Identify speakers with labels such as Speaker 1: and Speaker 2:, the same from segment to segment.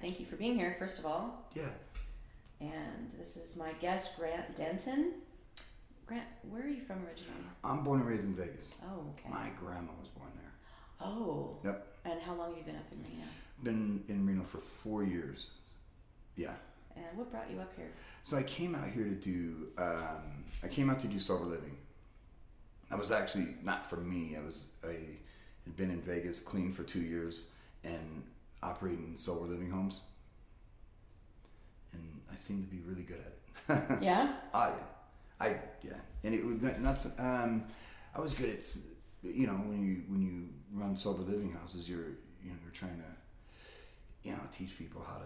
Speaker 1: thank you for being here, first of all.
Speaker 2: Yeah.
Speaker 1: And this is my guest, Grant Denton. Grant, where are you from originally?
Speaker 2: I'm born and raised in Vegas.
Speaker 1: Oh, okay.
Speaker 2: My grandma was born there.
Speaker 1: Oh.
Speaker 2: Yep.
Speaker 1: And how long have you been up in Reno?
Speaker 2: Been in Reno for four years. Yeah.
Speaker 1: And what brought you up here?
Speaker 2: So I came out here to do. Um, I came out to do sober living. I was actually not for me. I was I had been in Vegas clean for two years and operating sober living homes, and I seem to be really good at it.
Speaker 1: Yeah.
Speaker 2: Oh yeah, I yeah, and it was not. not um, I was good at you know when you when you run sober living houses, you're you know you're trying to you know teach people how to.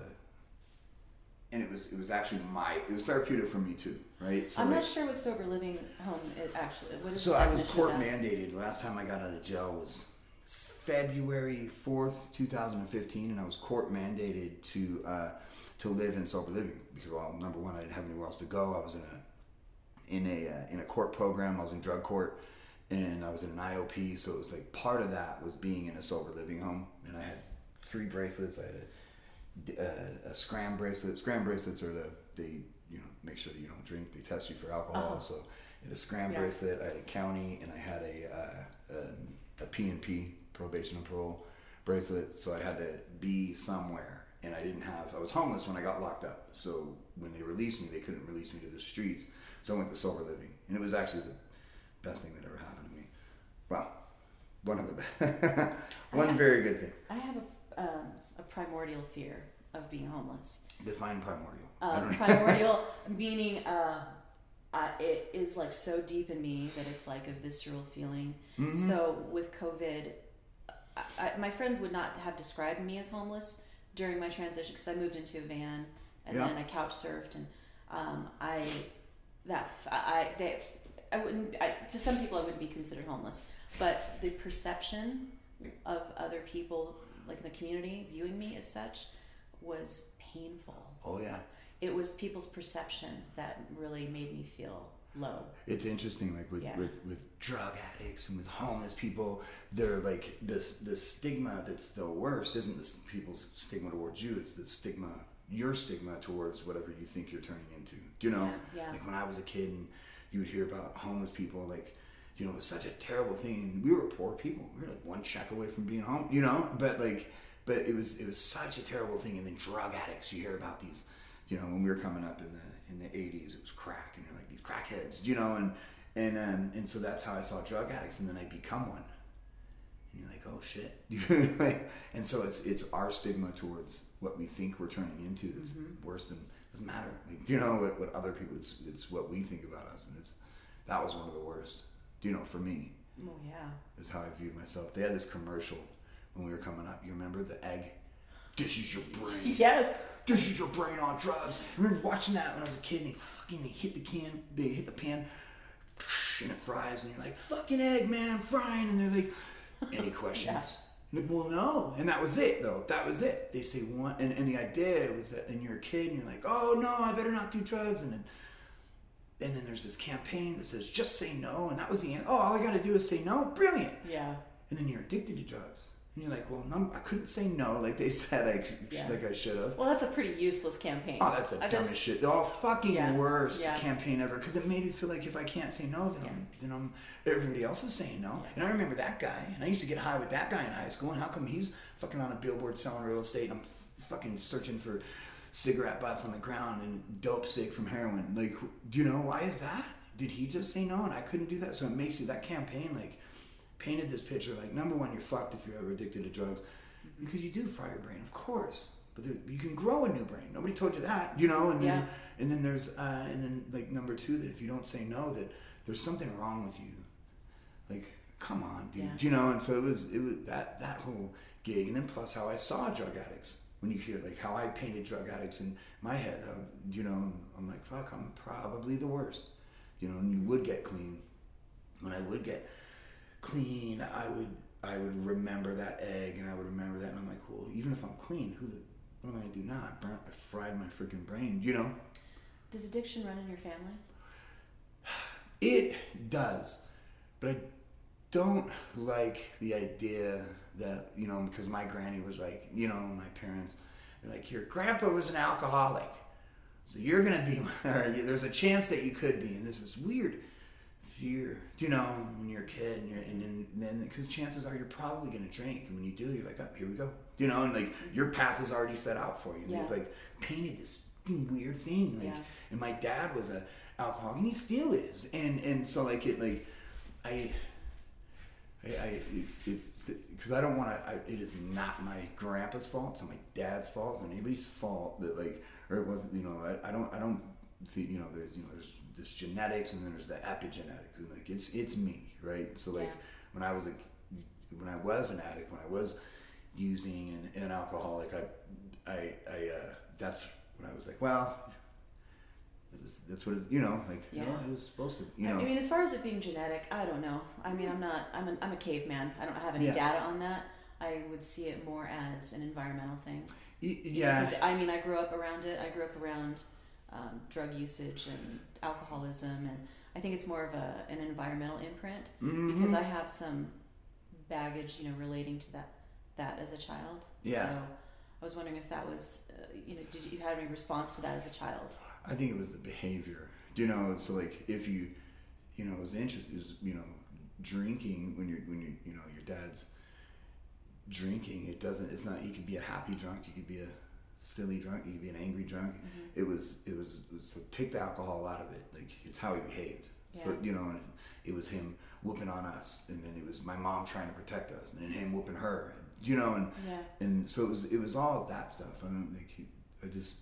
Speaker 2: And it was it was actually my it was therapeutic for me too, right? So
Speaker 1: I'm
Speaker 2: like-
Speaker 1: not sure what sober living home is actually. What is
Speaker 2: so I was court mandated. Last time I got out of jail was February fourth, two thousand and fifteen, and I was court mandated to uh, to live in sober living because well, number one, I didn't have anywhere else to go. I was in a in a uh, in a court program. I was in drug court, and I was in an IOP. So it was like part of that was being in a sober living home, and I had three bracelets. I had a a, a scram bracelet. Scram bracelets are the they you know make sure that you don't drink. They test you for alcohol.
Speaker 1: Uh-huh.
Speaker 2: So I had a scram
Speaker 1: Yeah.
Speaker 2: bracelet. I had a county, and I had a uh, a, a P and P probation and parole bracelet. So I had to be somewhere, and I didn't have. I was homeless when I got locked up. So when they released me, they couldn't release me to the streets. So I went to sober living, and it was actually the best thing that ever happened to me. Well, one of the best, one
Speaker 1: have-
Speaker 2: very good thing.
Speaker 1: I have a, um, a primordial fear of being homeless.
Speaker 2: Define primordial. I don't know.
Speaker 1: primordial meaning uh, uh, it is like so deep in me that it's like a visceral feeling.
Speaker 2: Mhm.
Speaker 1: So with COVID, I, I, my friends would not have described me as homeless during my transition because I moved into a van and
Speaker 2: Yeah.
Speaker 1: then I couch surfed and um, I that I they I wouldn't I, to some people I wouldn't be considered homeless, but the perception of other people like in the community viewing me as such was painful
Speaker 2: Oh yeah.
Speaker 1: It was people's perception that really made me feel low.
Speaker 2: It's interesting, like with,
Speaker 1: Yeah.
Speaker 2: with, with drug addicts and with homeless people, they're like this this stigma that's the worst isn't this people's stigma towards you, it's the stigma your stigma towards whatever you think you're turning into. Do you know?
Speaker 1: Yeah, yeah.
Speaker 2: Like when I was a kid and you would hear about homeless people, like you know, it was such a terrible thing. We were poor people. We were like one check away from being home, you know. But like, but it was it was such a terrible thing. And then drug addicts, you hear about these, you know, when we were coming up in the in the '80s, it was crack, and you're like these crackheads, you know, and and um, and so that's how I saw drug addicts, and then I become one. And you're like, oh shit, Like, and so it's it's our stigma towards what we think we're turning into that's
Speaker 1: Mm-hmm.
Speaker 2: worse than doesn't matter. Like, do you know what, what other people? It's, it's what we think about us, and it's that was one of the worst. Do you know for me
Speaker 1: Oh yeah.
Speaker 2: is how I viewed myself. They had this commercial when we were coming up. You remember the egg? This is your brain.
Speaker 1: Yes.
Speaker 2: This is your brain on drugs. I remember watching that when I was a kid. And they fucking they hit the can, they hit the pan, and it fries, and you're like, "Fucking egg, man, I'm frying." And they're like, "Any questions?" Like, well, no. And that was it, though. That was it. They say one, and, and the idea was that, and you're a kid, and you're like, "Oh no, I better not do drugs," and then. And then there's this campaign that says just say no, and that was the end. Oh, all I got to do is say no. Brilliant
Speaker 1: Yeah.
Speaker 2: and then you're addicted to drugs. And you're like, well, no, I couldn't say no like they said I could,
Speaker 1: Yeah.
Speaker 2: like I should have.
Speaker 1: Well, that's a pretty useless campaign.
Speaker 2: Oh, that's the
Speaker 1: Uh,
Speaker 2: dumbest shit. The all fucking
Speaker 1: Yeah.
Speaker 2: worst
Speaker 1: Yeah.
Speaker 2: campaign ever because it made it feel like if I can't say no, then I'm then I'm everybody else is saying no. And I remember that guy, and I used to get high with that guy in high school. And how come he's fucking on a billboard selling real estate? And I'm f- fucking searching for cigarette butts on the ground and dope sick from heroin. Like, do you know why is that? Did he just say no and I couldn't do that? So it makes you that campaign like painted this picture like number one, you're fucked if you're ever addicted to drugs because you do fry your brain, of course. But there, you can grow a new brain. Nobody told you that, you know. And then,
Speaker 1: Yeah.
Speaker 2: and then there's, uh, and then like number two, that if you don't say no, that there's something wrong with you. Like, come on, dude,
Speaker 1: Yeah.
Speaker 2: you know. And so it was, it was that that whole gig, and then plus how I saw drug addicts. When you hear like how I painted drug addicts in my head, uh, you know, I'm like, fuck, I'm probably the worst, you know. And you would get clean. When I would get clean, I would I would remember that egg, and I would remember that, and I'm like, well, even if I'm clean, who the what am I gonna do now? I burnt, I fried my freaking brain, you know.
Speaker 1: Does addiction run in your family?
Speaker 2: It does, but I don't like the idea that you know because my granny was like, you know, my parents, They're like, your grandpa was an alcoholic, so you're gonna be. There's a chance that you could be, and this is weird Do you know when you're a kid and you're and then then because chances are you're probably gonna drink, and when you do, you're like, oh, here we go. You know, and like your path is already set out for you.
Speaker 1: Yeah.
Speaker 2: They've like painted this weird thing. Like,
Speaker 1: Yeah.
Speaker 2: and my dad was a alcoholic, and he still is. And and so like it like I. I, I it's it's because I don't want to. It is not my grandpa's fault. It's not my dad's fault. It's anybody's fault that like, or it wasn't. You know, I, I don't. I don't. Think, you know, there's you know, there's this genetics and then there's the epigenetics and like it's it's me, right? So like
Speaker 1: Yeah.
Speaker 2: when I was a when I was an addict, when I was using and an alcoholic, I I I uh, that's when I was like, well, was, that's what it, you know, like
Speaker 1: Yeah.
Speaker 2: it was supposed to, you know.
Speaker 1: I mean, as far as it being genetic, I don't know. I mean, I'm not. I'm a, I'm a caveman. I don't have any
Speaker 2: Yeah.
Speaker 1: data on that. I would see it more as an environmental thing.
Speaker 2: Y- yeah,
Speaker 1: Because, I mean, I grew up around it. I grew up around um, drug usage and alcoholism, and I think it's more of a an environmental imprint
Speaker 2: Mhm.
Speaker 1: because I have some baggage, you know, relating to that that as a child.
Speaker 2: Yeah.
Speaker 1: So I was wondering if that was, uh, you know, did you have any response to that as a child?
Speaker 2: I think it was the behavior. Do you know? So like, if you, you know, it was interesting. It was, you know, drinking when you're when you you know your dad's drinking. It doesn't. It's not. You could be a happy drunk. You could be a silly drunk. You could be an angry drunk.
Speaker 1: Mm-hmm.
Speaker 2: It was. It was. So take the alcohol out of it. Like it's how he behaved. So you know, it was him whooping on us, and then it was my mom trying to protect us, and then him whooping her. You know, and
Speaker 1: Yeah.
Speaker 2: and so it was it was all of that stuff. I don't think he, I just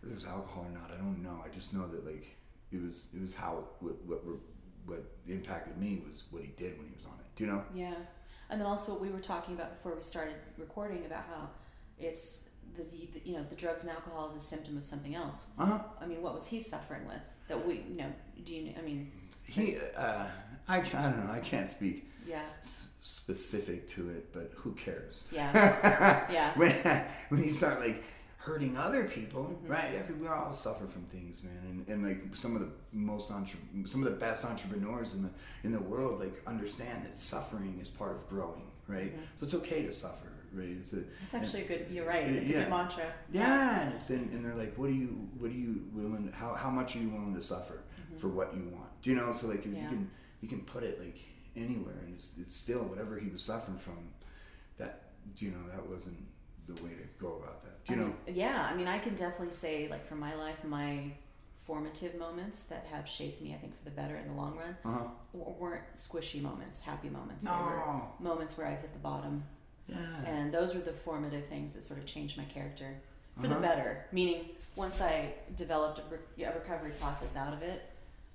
Speaker 2: whether it was alcohol or not. I don't know. I just know that like it was it was how what what were- what impacted me was what he did when he was on it. Do you know?
Speaker 1: Yeah, and then also what we were talking about before we started recording about how it's the, the you know the drugs and alcohol is a symptom of something else.
Speaker 2: Uh huh.
Speaker 1: I mean, what was he suffering with that we you know do you I mean
Speaker 2: He uh, I I don't know. I can't speak
Speaker 1: yeah
Speaker 2: s- specific to it, but who cares?
Speaker 1: yeah yeah
Speaker 2: when when you start like hurting other people,
Speaker 1: Mhm.
Speaker 2: right? Every, we all suffer from things, man. And, and like some of the most entre- some of the best entrepreneurs in the in the world, like understand that suffering is part of growing, right?
Speaker 1: Mhm.
Speaker 2: So it's okay to suffer, right? It's a
Speaker 1: it's actually a good you're right it's a good mantra
Speaker 2: yeah, and it's in, and they're like, what are you what are you willing? How how much are you willing to suffer
Speaker 1: Mhm.
Speaker 2: for what you want? Do you know? So like if
Speaker 1: Yeah.
Speaker 2: you can you can put it like anywhere, and it's it's still whatever he was suffering from. That do you know that wasn't the way to go about that. Do you
Speaker 1: I
Speaker 2: know?
Speaker 1: mean, yeah I mean I can definitely say like for my life my formative moments that have shaped me I think for the better in the long run
Speaker 2: Uh huh.
Speaker 1: w- weren't squishy moments happy moments they were moments where I've hit the bottom
Speaker 2: Yeah.
Speaker 1: and those were the formative things that sort of changed my character for the
Speaker 2: Uh-huh.
Speaker 1: better. Meaning, once I developed a, re- a recovery process out of it,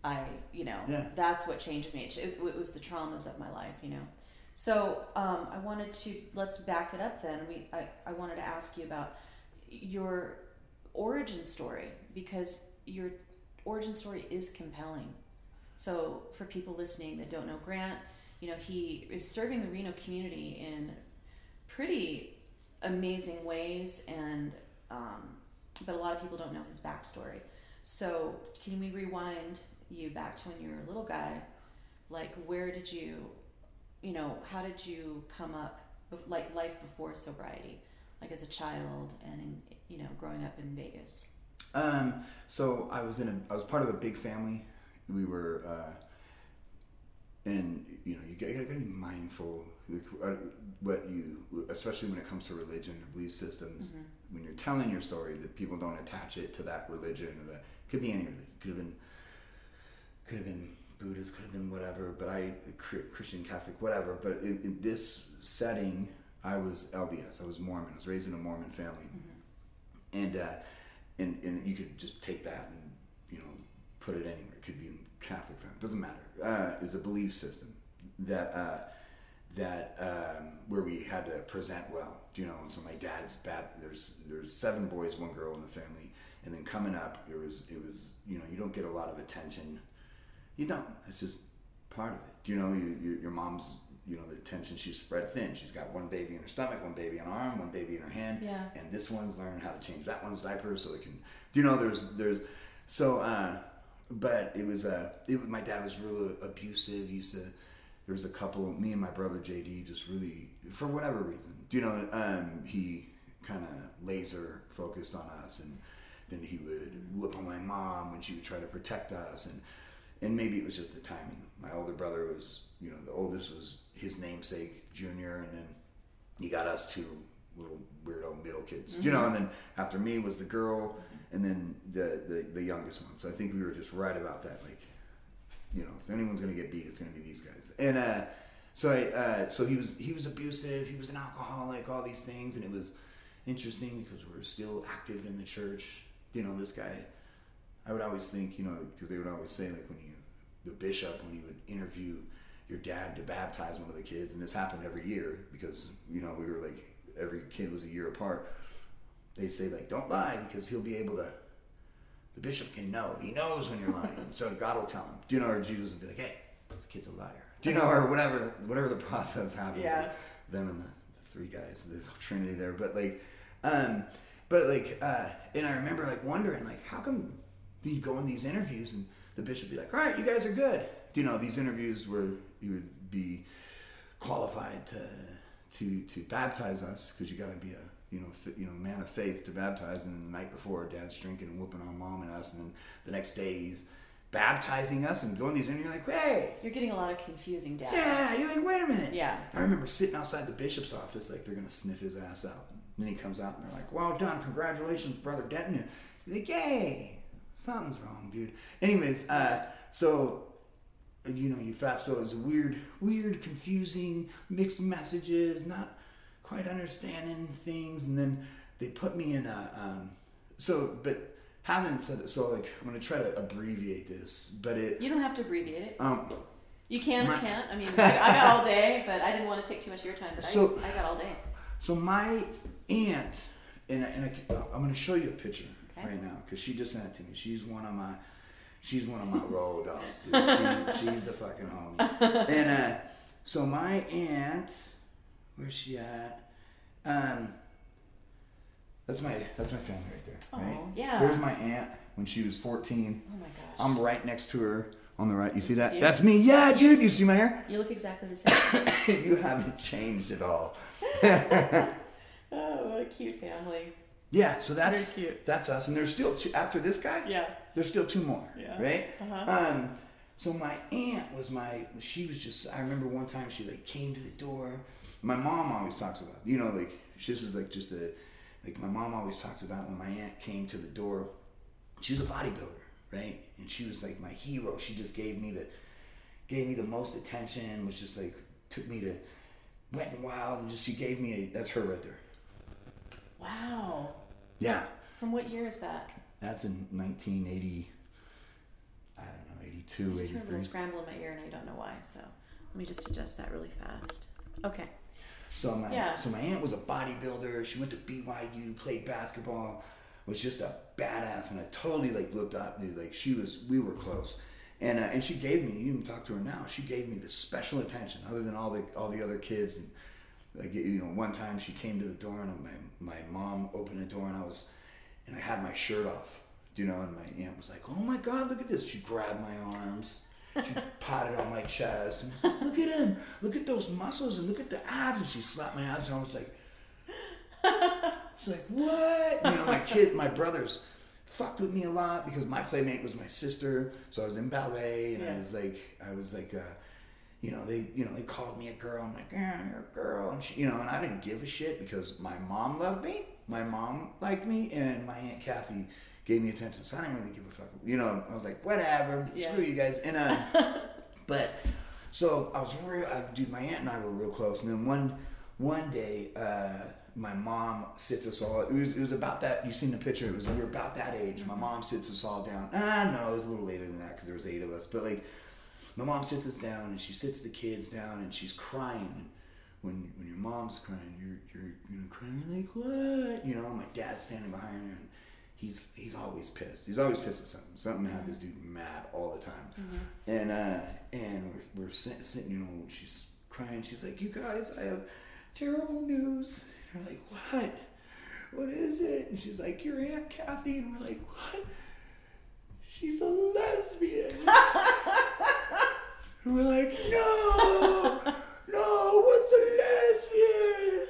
Speaker 1: I, you know,
Speaker 2: Yeah.
Speaker 1: that's what changed me. It, it was the traumas of my life, you know. So um, I wanted to let's back it up. Then we, I, I wanted to ask you about your origin story because your origin story is compelling. So for people listening that don't know Grant, you know, he is serving the Reno community in pretty amazing ways, and um, but a lot of people don't know his backstory. So can we rewind you back to when you were a little guy? Like, where did you, you know, how did you come up, like life before sobriety, like as a child and in, you know, growing up in Vegas?
Speaker 2: Um, so I was in a, I was part of a big family. We were, uh, and you know, you gotta, you gotta be mindful uh, what you, especially when it comes to religion or belief systems.
Speaker 1: Mhm.
Speaker 2: When you're telling your story, that people don't attach it to that religion or that could be any religion. Could have been, could have been Buddhist, could have been whatever. But I, Christian, Catholic, whatever. But in, in this setting, I was LDS. I was Mormon. I was raised in a Mormon family and uh, and and you could just take that and you know put it anywhere. It could be in Catholic family. Doesn't matter. Uh, was a belief system that uh, that um, where we had to present well. You know? And so my dad's bad. There's there's seven boys, one girl in the family, and then coming up, it was it was you know you don't get a lot of attention. You don't. It's just part of it. Do you know you, you, your mom's you know the attention she's spread thin. She's got one baby in her stomach, one baby in her arm, one baby in her hand
Speaker 1: Yeah.
Speaker 2: and this one's learning how to change that one's diaper so it can do you know there's there's so uh but it was uh it was, my dad was really abusive. He used to there was a couple me and my brother jd just really for whatever reason do you know um he kind of laser focused on us, and then he would whip on my mom when she would try to protect us, and and maybe it was just the timing. My older brother was, you know, the oldest was his namesake, Junior, and then he got us two little weirdo middle kids, you know, and then after me was the girl, and then the, the the youngest one. So I think we were just right about that, like you know, if anyone's gonna get beat, it's gonna be these guys. And uh, so I, uh, so he was he was abusive. He was an alcoholic. All these things, and it was interesting because we're still active in the church. You know, this guy. I would always think, you know, because they would always say like when you, the bishop when he would interview your dad to baptize one of the kids, and this happened every year because you know we were like every kid was a year apart. They say like, don't lie because he'll be able to the bishop can know. He knows when you're lying. so God will tell him. Do you know? Or Jesus will be like, hey, this kid's a liar. Do you know? Or whatever, whatever the process happens.
Speaker 1: Yeah.
Speaker 2: Them and the, the three guys, the Trinity there. But like, um, but like, uh, and I remember like wondering like, how come you go in these interviews and the bishop be like, all right, you guys are good. Do you know these interviews where you would be qualified to to to baptize us because you got to be a you know fi- you know man of faith to baptize and the night before. Dad's drinking and whooping on mom and us and then the next day he's baptizing us and going these and you're like hey!
Speaker 1: You're getting a lot of confusing data.
Speaker 2: yeah you're like wait a minute.
Speaker 1: Yeah.
Speaker 2: I remember sitting outside the bishop's office like they're gonna sniff his ass out. And then he comes out and they're like well done congratulations brother Denton. He's like yay something's wrong dude. Anyways uh, so you know, you fast forward, it's weird, weird, confusing, mixed messages, not quite understanding things, and then they put me in a. Um, so, but having said that, so like I'm gonna try to abbreviate this, but it.
Speaker 1: You don't have to abbreviate it.
Speaker 2: Um,
Speaker 1: You can
Speaker 2: My-
Speaker 1: or can't. I mean, I got all day, but I didn't want to take too much of your time. But
Speaker 2: So-
Speaker 1: I, I got all day.
Speaker 2: so my aunt, and, and I, I'm gonna show you a picture
Speaker 1: Okay.
Speaker 2: right now because she just sent it to me. She's one of my. She's one of my road dogs, dude. She, she's the fucking homie. And uh, so my aunt, where's she at? Um, that's my that's my family right there.
Speaker 1: Oh,
Speaker 2: right?
Speaker 1: yeah.
Speaker 2: There's my aunt when she was 14.
Speaker 1: Oh my gosh.
Speaker 2: I'm right next to her on the right. You see that?
Speaker 1: you?
Speaker 2: That's me. Yeah, dude. You see my hair?
Speaker 1: you look exactly the same.
Speaker 2: you haven't changed at all.
Speaker 1: oh, what a cute family.
Speaker 2: Yeah. So that's
Speaker 1: Very cute.
Speaker 2: that's us. And there's still two after this guy.
Speaker 1: Yeah.
Speaker 2: There's still two more.
Speaker 1: Yeah.
Speaker 2: Right.
Speaker 1: Uh-huh.
Speaker 2: Um, so my aunt was my. She was just. I remember one time she like came to the door. My mom always talks about. You know, like this is like just a. Like my mom always talks about when my aunt came to the door. She was a bodybuilder, right? And she was like my hero. She just gave me the, gave me the most attention. Was just like took me to, wet and wild, and just she gave me a. That's her right there.
Speaker 1: Wow.
Speaker 2: Yeah,
Speaker 1: From what year is that?
Speaker 2: that's in 1980. I don't know, 82,
Speaker 1: I just heard a
Speaker 2: 83.
Speaker 1: little scramble in my ear, and I don't know why. So let me just adjust that really fast. Okay.
Speaker 2: So my
Speaker 1: Yeah.
Speaker 2: so my aunt was a bodybuilder. She went to BYU, played basketball, was just a badass, and I totally like looked up. Like she was, we were close, and uh, and she gave me. You can talk to her now. She gave me the special attention, other than all the all the other kids. And like you know, one time she came to the door, and my my mom opened the door, and I was, and I had my shirt off. You know? And my aunt was like, "Oh my God, look at this!" She grabbed my arms. She patted on my chest and was like, "Look at him! Look at those muscles and look at the abs!" And she slapped my abs, and I was like, "It's like what?" You know, my kid, my brothers, fucked with me a lot because my playmate was my sister, so I was in ballet, and I was like, I was like, uh, you know, they, you know, they called me a girl. I'm like, yeah, you're a girl, and she, you know, and I didn't give a shit because my mom loved me, my mom liked me, and my aunt Kathy gave me attention, so I didn't really give a fuck. You know, I was like, whatever,
Speaker 1: Yeah.
Speaker 2: screw you guys, and uh, but so I was real, uh, dude. My aunt and I were real close, and then one one day, uh, my mom sits us all. It was, it was about that. You seen the picture? It was we were about that age. My mom sits us all down. Ah, no, it was a little later than that because there was eight of us. But like, my mom sits us down and she sits the kids down and she's crying. And when when your mom's crying, you're you're you know crying like what? You know, my dad's standing behind her and he's he's always pissed. He's always pissed at something. Something had this dude mad all the time. And uh and we're, we're sit- sitting, you know, she's crying. She's like, "You guys, I have terrible news." And we're like, "What? What is it?" And she's like, "Your aunt Kathy." And we're like, "What?" She's a lesbian. and we're like, "No, no, what's a lesbian?"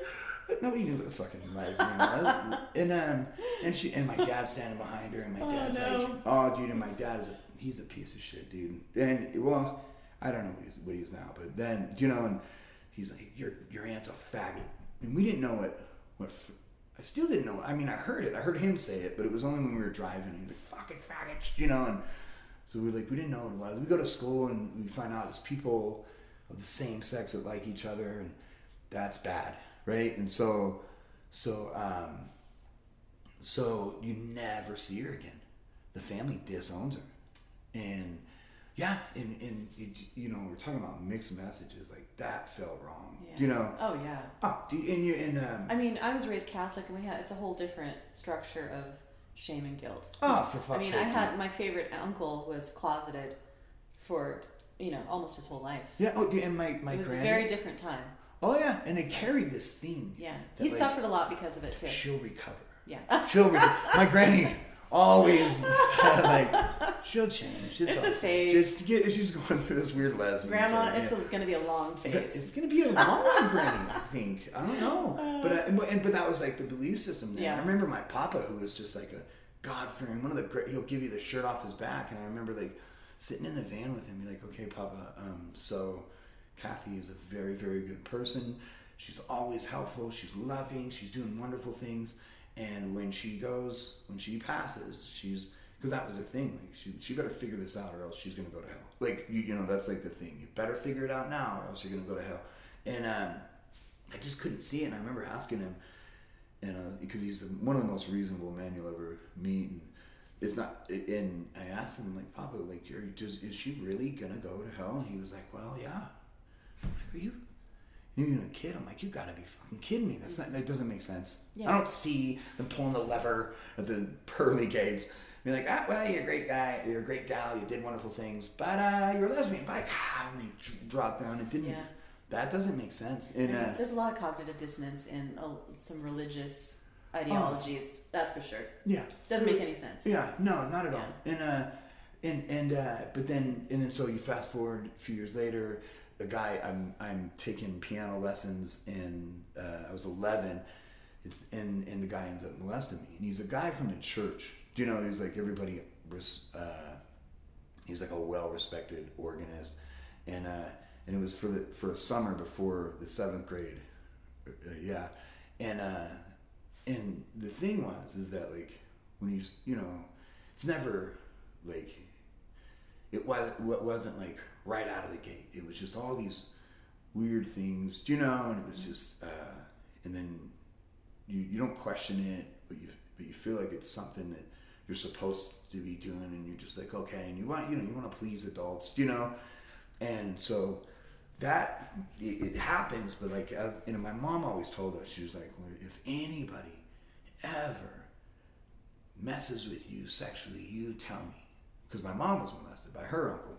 Speaker 2: Nobody knew what a fucking lesbian was. and um, and she and my dad's standing behind her, and my
Speaker 1: Oh,
Speaker 2: dad's
Speaker 1: no.
Speaker 2: like, "Oh, dude," and my dad is a he's a piece of shit, dude. And well, I don't know what he's what he's now, but then you know, and he's like, "Your your aunt's a faggot," and we didn't know what what. f- I still didn't know. I mean, I heard it. I heard him say it, but it was only when we were driving. He was like, "Fucking faggots," you know, and so we like we didn't know what it was. We go to school and we find out there's people of the same sex that like each other, and that's bad, right? And so, so, um, so you never see her again. The family disowns her, and yeah, and and it, you know we're talking about mixed messages like that felt wrong,
Speaker 1: Yeah.
Speaker 2: you know.
Speaker 1: Oh yeah.
Speaker 2: Oh, dude, and you and um,
Speaker 1: I mean, I was raised Catholic, and we had it's a whole different structure of shame and guilt.
Speaker 2: oh, for
Speaker 1: I
Speaker 2: fuck's
Speaker 1: mean,
Speaker 2: sake,
Speaker 1: I had
Speaker 2: dude.
Speaker 1: my favorite uncle was closeted for you know almost his whole life.
Speaker 2: yeah. Oh, dude, and my my
Speaker 1: it was
Speaker 2: granny.
Speaker 1: a very different time.
Speaker 2: Oh yeah, and they carried this theme.
Speaker 1: Yeah, he
Speaker 2: like,
Speaker 1: suffered a lot because of it too.
Speaker 2: She'll recover.
Speaker 1: Yeah,
Speaker 2: She'll recover. my granny always said like she'll change. It's,
Speaker 1: It's a phase.
Speaker 2: Just get, she's going through this weird lesbian.
Speaker 1: Grandma,
Speaker 2: phase,
Speaker 1: it's
Speaker 2: yeah.
Speaker 1: going to be a long
Speaker 2: But
Speaker 1: phase.
Speaker 2: It's gonna be a long one, Granny. I think. I don't know, but I, but- and, but that was like the belief system. Then
Speaker 1: Yeah.
Speaker 2: I remember my papa, who was just like a God fearing one of the great. He'll give you the shirt off his back, and I remember like sitting in the van with him, be like, "Okay, Papa, um, so Kathy is a very very good person. She's always helpful. She's loving. She's doing wonderful things. And when she goes, when she passes, she's because that was her thing. Like she, she better figure this out, or else she's gonna go to hell. Like you, you know, that's like the thing. You better figure it out now, or else you're gonna go to hell. And um, I just couldn't see it. And I remember asking him, and uh, because he's one of the most reasonable men you'll ever meet. And it's not. And I asked him, like, Papa, like, are, does, is she really gonna go to hell? And he was like, Well, yeah. I'm like, are you? You're even a kid. I'm like, you gotta be fucking kidding me. That's not. That doesn't make sense.
Speaker 1: Yeah.
Speaker 2: I don't see them pulling the lever at the pearly gates. Be like, ah, well, you're a great guy. You're a great gal. You did wonderful things, but uh, you're a lesbian. Bye. Ah, and they dr- drop down. It didn't.
Speaker 1: Yeah.
Speaker 2: That doesn't make sense. And
Speaker 1: mean,
Speaker 2: uh,
Speaker 1: there's a lot of cognitive dissonance in uh, some religious ideologies. That's for sure.
Speaker 2: yeah,
Speaker 1: Doesn't make any sense.
Speaker 2: Yeah, no, not at
Speaker 1: Yeah.
Speaker 2: all. And uh, and and uh, but then and then so you fast forward a few years later, the guy I'm I'm taking piano lessons in uh, I was 11, it's, and and the guy ends up molesting me, and he's a guy from the church. Do you know? He's like everybody. Uh, he's like a well respected organist, and uh, and it was for the for a summer before the seventh grade. Uh, yeah, and uh, and the thing was is that like when he's you know it's never like it was what wasn't like right out of the gate. It was just all these weird things do you know? And it was just uh and then you you don't question it but you but you feel like it's something that you're supposed to be doing and you're just like okay and you want you know you want to please adults you know? And so that it, it happens but like as you know my mom always told us she was like well, if anybody ever messes with you sexually you tell me. Because my mom was molested by her uncle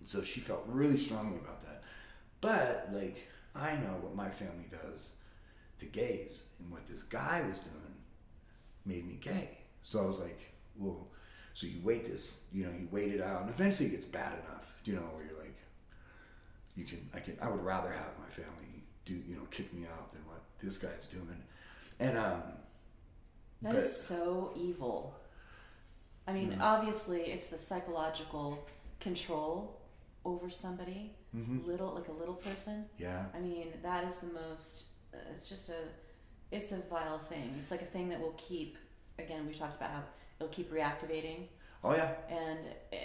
Speaker 2: and so she felt really strongly about that but like i know what my family does to gays and what this guy was doing made me gay so i was like well so you wait this you know you wait it out and eventually it gets bad enough you know where you're like you can I can I would rather have my family do you know kick me out than what this guy's doing, and um
Speaker 1: That
Speaker 2: but-
Speaker 1: is so evil. I mean,
Speaker 2: Yeah.
Speaker 1: obviously, it's the psychological control over somebody,
Speaker 2: mhm.
Speaker 1: little like a little person.
Speaker 2: yeah
Speaker 1: I mean, that is the most. Uh, it's just a. It's a vile thing. It's like a thing that will keep. Again, we talked about how it'll keep reactivating,
Speaker 2: oh yeah
Speaker 1: and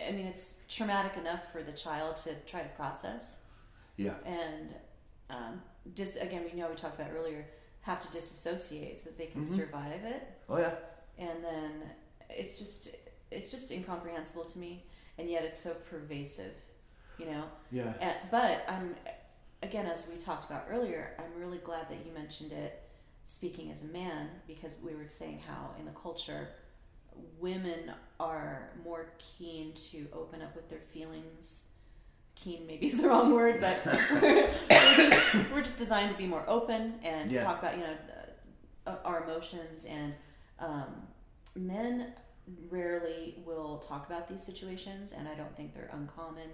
Speaker 1: I mean, it's traumatic enough for the child to try to process,
Speaker 2: yeah
Speaker 1: and um, just again, we know we talked about earlier, have to disassociate so that they can
Speaker 2: Mhm.
Speaker 1: survive it.
Speaker 2: oh yeah
Speaker 1: and then it's just it's just incomprehensible to me and yet it's so pervasive you know?
Speaker 2: Yeah.
Speaker 1: And, but i'm again as we talked about earlier i'm really glad that you mentioned it speaking as a man because we were saying how in the culture women are more keen to open up with their feelings. Keen maybe is the wrong word but we're, we're, just, we're just designed to be more open and
Speaker 2: Yeah.
Speaker 1: talk about you know uh, our emotions. And um, men rarely will talk about these situations and i don't think they're uncommon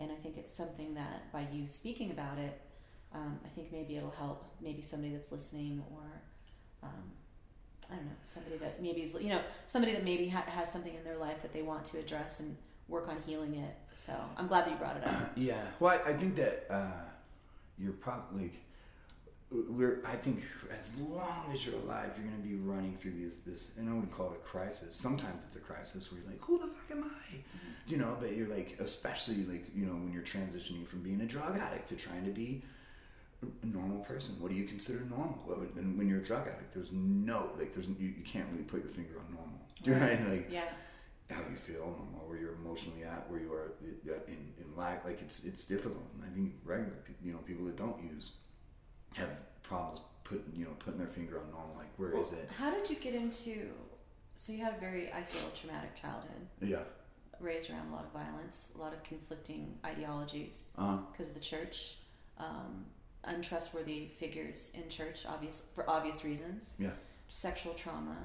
Speaker 1: and i think it's something that by you speaking about it um, I think maybe it'll help maybe somebody that's listening or um, I don't know somebody that maybe is you know somebody that maybe ha- has something in their life that they want to address and work on healing it. So I'm glad that you brought it up.
Speaker 2: Yeah. Well, I, I think that uh, you're probably we're. I think as long as you're alive, you're going to be running through these. This, and I wouldn't call it a crisis. Sometimes it's a crisis where you're like, "Who the fuck am I?" Mm-hmm. You know. But you're like, especially like you know when you're transitioning from being a drug addict to trying to be a normal person. What do you consider normal? And when you're a drug addict, there's no like there's you, you can't really put your finger on normal. Do you know what I mean? Like
Speaker 1: Yeah.
Speaker 2: how you feel normal, where you're emotionally at, where you are uh, in, in lack. Like it's it's difficult. And I think regular people, you know, people that don't use have problems putting you know putting their finger on normal. Like where is it?
Speaker 1: How did you get into? So you had a very, I feel, traumatic childhood,
Speaker 2: Yeah.
Speaker 1: raised around a lot of violence, a lot of conflicting ideologies because of the church, um, untrustworthy figures in church, obvious for obvious reasons.
Speaker 2: Yeah.
Speaker 1: Sexual trauma.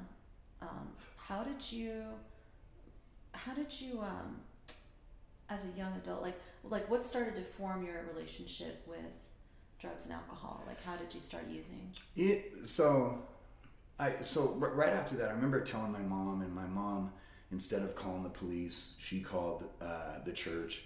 Speaker 1: Um, how did you? How did you, um, as a young adult, like like what started to form your relationship with drugs and alcohol? Like how did you start using?
Speaker 2: it so I so r- right after that, I remember telling my mom, and my mom instead of calling the police, she called uh, the church.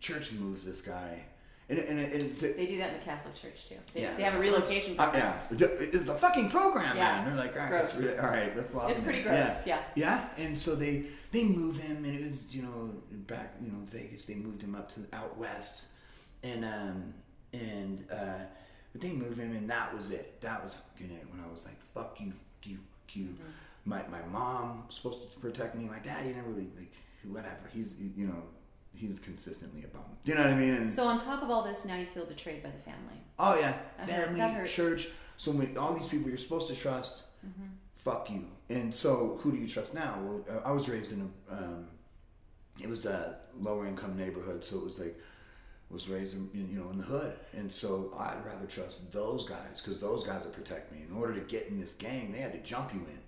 Speaker 2: Church moves this guy, and and, and it's,
Speaker 1: They do that in the Catholic Church too. They,
Speaker 2: Yeah.
Speaker 1: they have a relocation
Speaker 2: Uh,
Speaker 1: program.
Speaker 2: yeah, it's a fucking program,
Speaker 1: Yeah.
Speaker 2: man. They're like, all right, really, all right, let's love
Speaker 1: It's pretty gross.
Speaker 2: Yeah.
Speaker 1: Yeah.
Speaker 2: yeah, and so they they move him, and it was you know back you know Vegas. They moved him up to out west, and um and uh, but they move him, and that was it. That was fucking it. When I was like, fuck you, fuck you, fuck you.
Speaker 1: Mm-hmm.
Speaker 2: My my mom was supposed to protect me. My dad, he never really like whatever. He's you know he's consistently a bum. Do you know what I mean? And
Speaker 1: So on top of all this, now you feel betrayed by the family.
Speaker 2: Oh yeah,
Speaker 1: That hurt-
Speaker 2: family,
Speaker 1: hurts.
Speaker 2: church. So when all these people you're supposed to trust,
Speaker 1: Mm-hmm.
Speaker 2: fuck you. And so who do you trust now? Well, uh, I was raised in a, um, it was a lower income neighborhood, so it was like, was raised in, you know in the hood, and so I'd rather trust those guys because those guys will protect me. In order to get in this gang, they had to jump you in,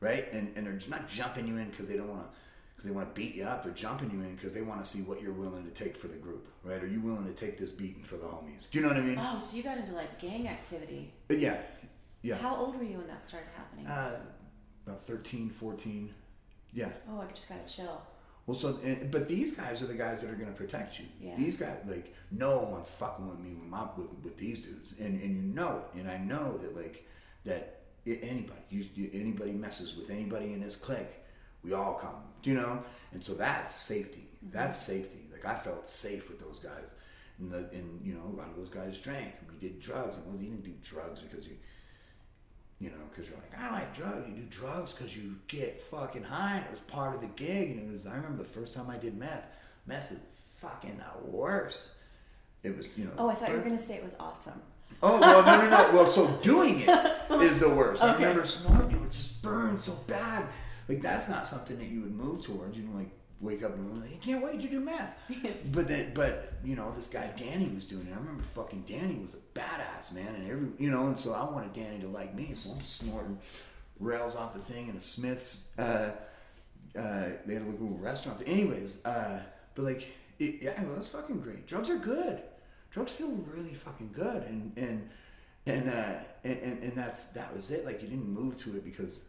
Speaker 2: right? And and they're not jumping you in because they don't want to. Because they want to beat you up, they're jumping you in because they want to see what you're willing to take for the group, right? Are you willing to take this beating for the homies? Do you know what I mean?
Speaker 1: Oh, so you got into like gang activity.
Speaker 2: But yeah, yeah.
Speaker 1: How old were you when that started happening?
Speaker 2: Uh, about 13, 14. Yeah.
Speaker 1: oh, I just gotta chill.
Speaker 2: Well, so, and, but these guys are the guys that are going to protect you.
Speaker 1: Yeah.
Speaker 2: These guys, like, no one's fucking with me with my with, with these dudes, and and you know it, and I know that like that anybody, you, anybody messes with anybody in this clique, we all come, do you know? And so that's safety. Mm-hmm. That's safety. Like I felt safe with those guys, and the and you know a lot of those guys drank, and we did drugs, and well, you didn't do drugs because you you know, because you're like, I like drugs. You do drugs because you get fucking high. And it was part of the gig. And it was, I remember the first time I did meth. Meth is fucking the worst. It was, you know.
Speaker 1: Oh, I thought you were gonna say it was awesome.
Speaker 2: Oh, well, no, no, no. Well, so doing it is the worst. I remember snorting. It would just burn so bad. Like, that's not something that you would move towards. You know, like, wake up and like, you can't wait to do meth. but then, but, you know, this guy Danny was doing it. I remember fucking Danny was a badass, man. And every, you know, and so I wanted Danny to like me. So I'm snorting rails off the thing in a Smith's. Uh, uh, they had a little restaurant. Anyways, uh, but like, it, yeah, well, was fucking great. Drugs are good. Drugs feel really fucking good, and and and uh, and, and, and that's that was it. Like you didn't move to it because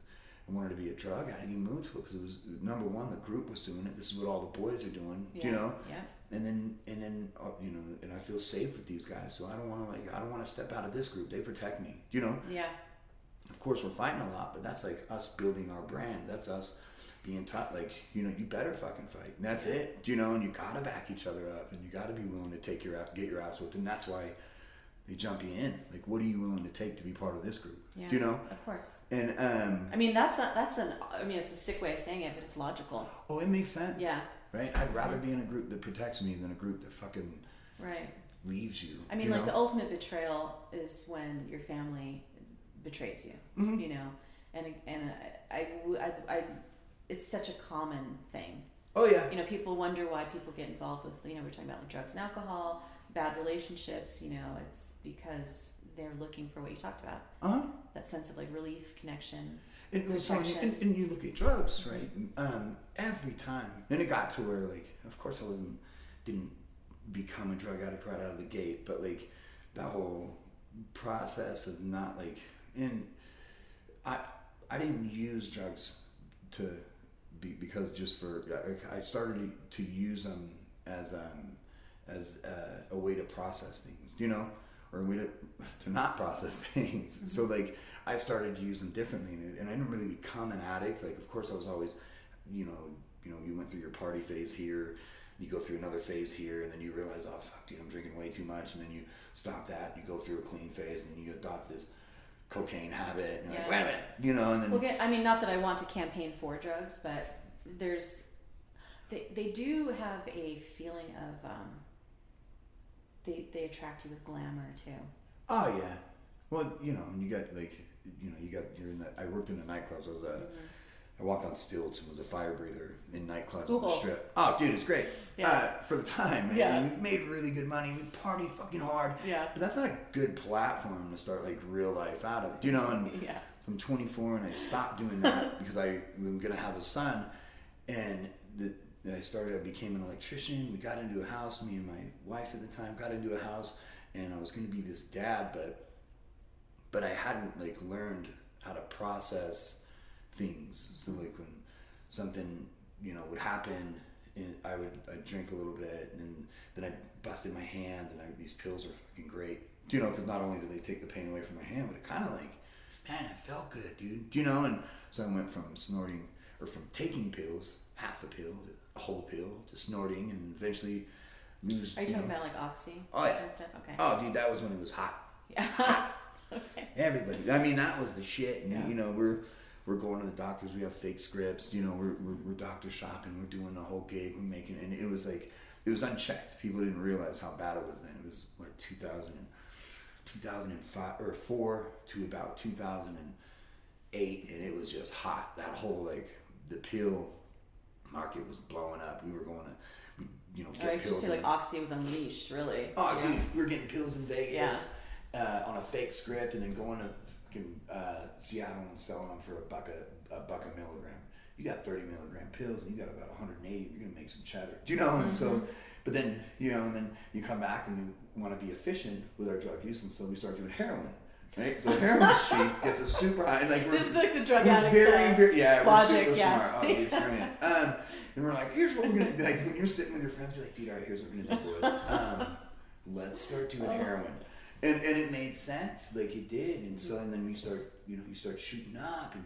Speaker 2: I wanted to be a drug addict. You moved to it because it was number one. The group was doing it. This is what all the boys are doing.
Speaker 1: Yeah.
Speaker 2: You know.
Speaker 1: Yeah.
Speaker 2: And then and then uh, you know, and I feel safe with these guys. So I don't want to like I don't want to step out of this group. They protect me. You know
Speaker 1: Yeah.
Speaker 2: of course we're fighting a lot, but that's like us building our brand. That's us being taught like, you know, you better fucking fight. And that's it. You know, and you gotta back each other up and you gotta be willing to take your get your ass whooped. And that's why they jump you in. Like what are you willing to take to be part of this group?
Speaker 1: Yeah.
Speaker 2: You know?
Speaker 1: Of course.
Speaker 2: And um
Speaker 1: I mean, that's not, that's an. I mean, it's a sick way of saying it, but it's logical.
Speaker 2: oh it makes sense.
Speaker 1: Yeah.
Speaker 2: Right? I'd rather be in a group that protects me than a group that fucking
Speaker 1: Right.
Speaker 2: leaves you.
Speaker 1: I mean,
Speaker 2: you
Speaker 1: like
Speaker 2: know?
Speaker 1: the ultimate betrayal is when your family betrays you.
Speaker 2: Mhm.
Speaker 1: You know, and and I, I, I, I, it's such a common thing.
Speaker 2: Oh yeah.
Speaker 1: You know, people wonder why people get involved with. You know, we're talking about like drugs and alcohol, bad relationships. You know, it's because they're looking for what you talked about.
Speaker 2: Uh-huh.
Speaker 1: That sense of like relief, connection.
Speaker 2: And, it so- and, and you look at drugs, right? Um, every time, and it got to where, like, of course, I wasn't, didn't become a drug addict right out of the gate, but like, that whole process of not like and I I didn't use drugs to be because just for I started to use them as um as a, a way to process things, you know, or a way to to not process things. So like I started to use them differently, and, and I didn't really become an addict. Like of course I was always, you know, you know, you went through your party phase here, you go through another phase here, and then you realize, oh fuck, dude, I'm drinking way too much, and then you stop that, you go through a clean phase, and you adopt this cocaine habit, and you're like, wait a minute, you know, and then
Speaker 1: Well, I mean, not that I want to campaign for drugs, but there's they they do have a feeling of um, they they attract you with glamour too.
Speaker 2: Oh yeah. Well, you know, you got like, you know, you got you're in that. I worked in the nightclubs. I was a, I walked on stilts and was a fire breather in nightclubs on the strip. Oh, dude, it's great.
Speaker 1: Yeah.
Speaker 2: Uh, for the time, man.
Speaker 1: Yeah.
Speaker 2: We made really good money. We partied fucking hard.
Speaker 1: Yeah.
Speaker 2: But that's not a good platform to start like real life out of. Do you know? And
Speaker 1: Yeah.
Speaker 2: so I'm 24 and I stopped doing that because I, I am gonna have a son, and the, I started. I became an electrician. We got into a house. Me and my wife at the time got into a house, and I was gonna be this dad, but but I hadn't like learned how to process things. So like when something you know would happen, and I would I drink a little bit, and then I busted my hand, and I, these pills are fucking great. You know? Because not only do they take the pain away from my hand, but it kind of like, man, it felt good, dude. Do you know? And so I went from snorting or from taking pills, half a pill, to a whole pill, to snorting, and eventually lose.
Speaker 1: Are you talking
Speaker 2: know-
Speaker 1: about like oxy
Speaker 2: Oh, yeah.
Speaker 1: and stuff? Okay.
Speaker 2: Oh, dude, that was when it was hot.
Speaker 1: Yeah. okay.
Speaker 2: Everybody. I mean, that was the shit. And,
Speaker 1: Yeah.
Speaker 2: You know, we're we're going to the doctors. We have fake scripts. You know, we're, we're, we're doctor shopping. We're doing the whole gig. We're making, and it was like it was unchecked. People didn't realize how bad it was then. It was what 2000 and, 2005 or four to about 2008, and it was just hot. That whole like the pill market was blowing up. We were going to, we, you know,
Speaker 1: Or
Speaker 2: get
Speaker 1: I should
Speaker 2: pills.
Speaker 1: say like oxy was unleashed, really.
Speaker 2: Oh,
Speaker 1: know?
Speaker 2: dude, we were getting pills in Vegas uh, on a fake script, and then going to fucking uh, Seattle and selling them for a buck a, a buck a milligram. You got thirty milligram pills, and you got about 180. You're gonna make some cheddar. Do you know? And so,
Speaker 1: Mm-hmm.
Speaker 2: but then you know, and then you come back and you want to be efficient with our drug use, and so we start doing heroin. Right, so heroin's cheap, gets a super high, and like we're,
Speaker 1: This is like the drug
Speaker 2: we're very, very, yeah, we're super
Speaker 1: yeah.
Speaker 2: smart. Oh, it's brilliant. Um, and we're like, here's what we're gonna do. Like when you're sitting with your friends, you're like, dude, all right, here's what we're gonna do, boys. Um, let's start doing heroin. And, and it made sense, like it did. And so, and then we start, you know, you start shooting up, and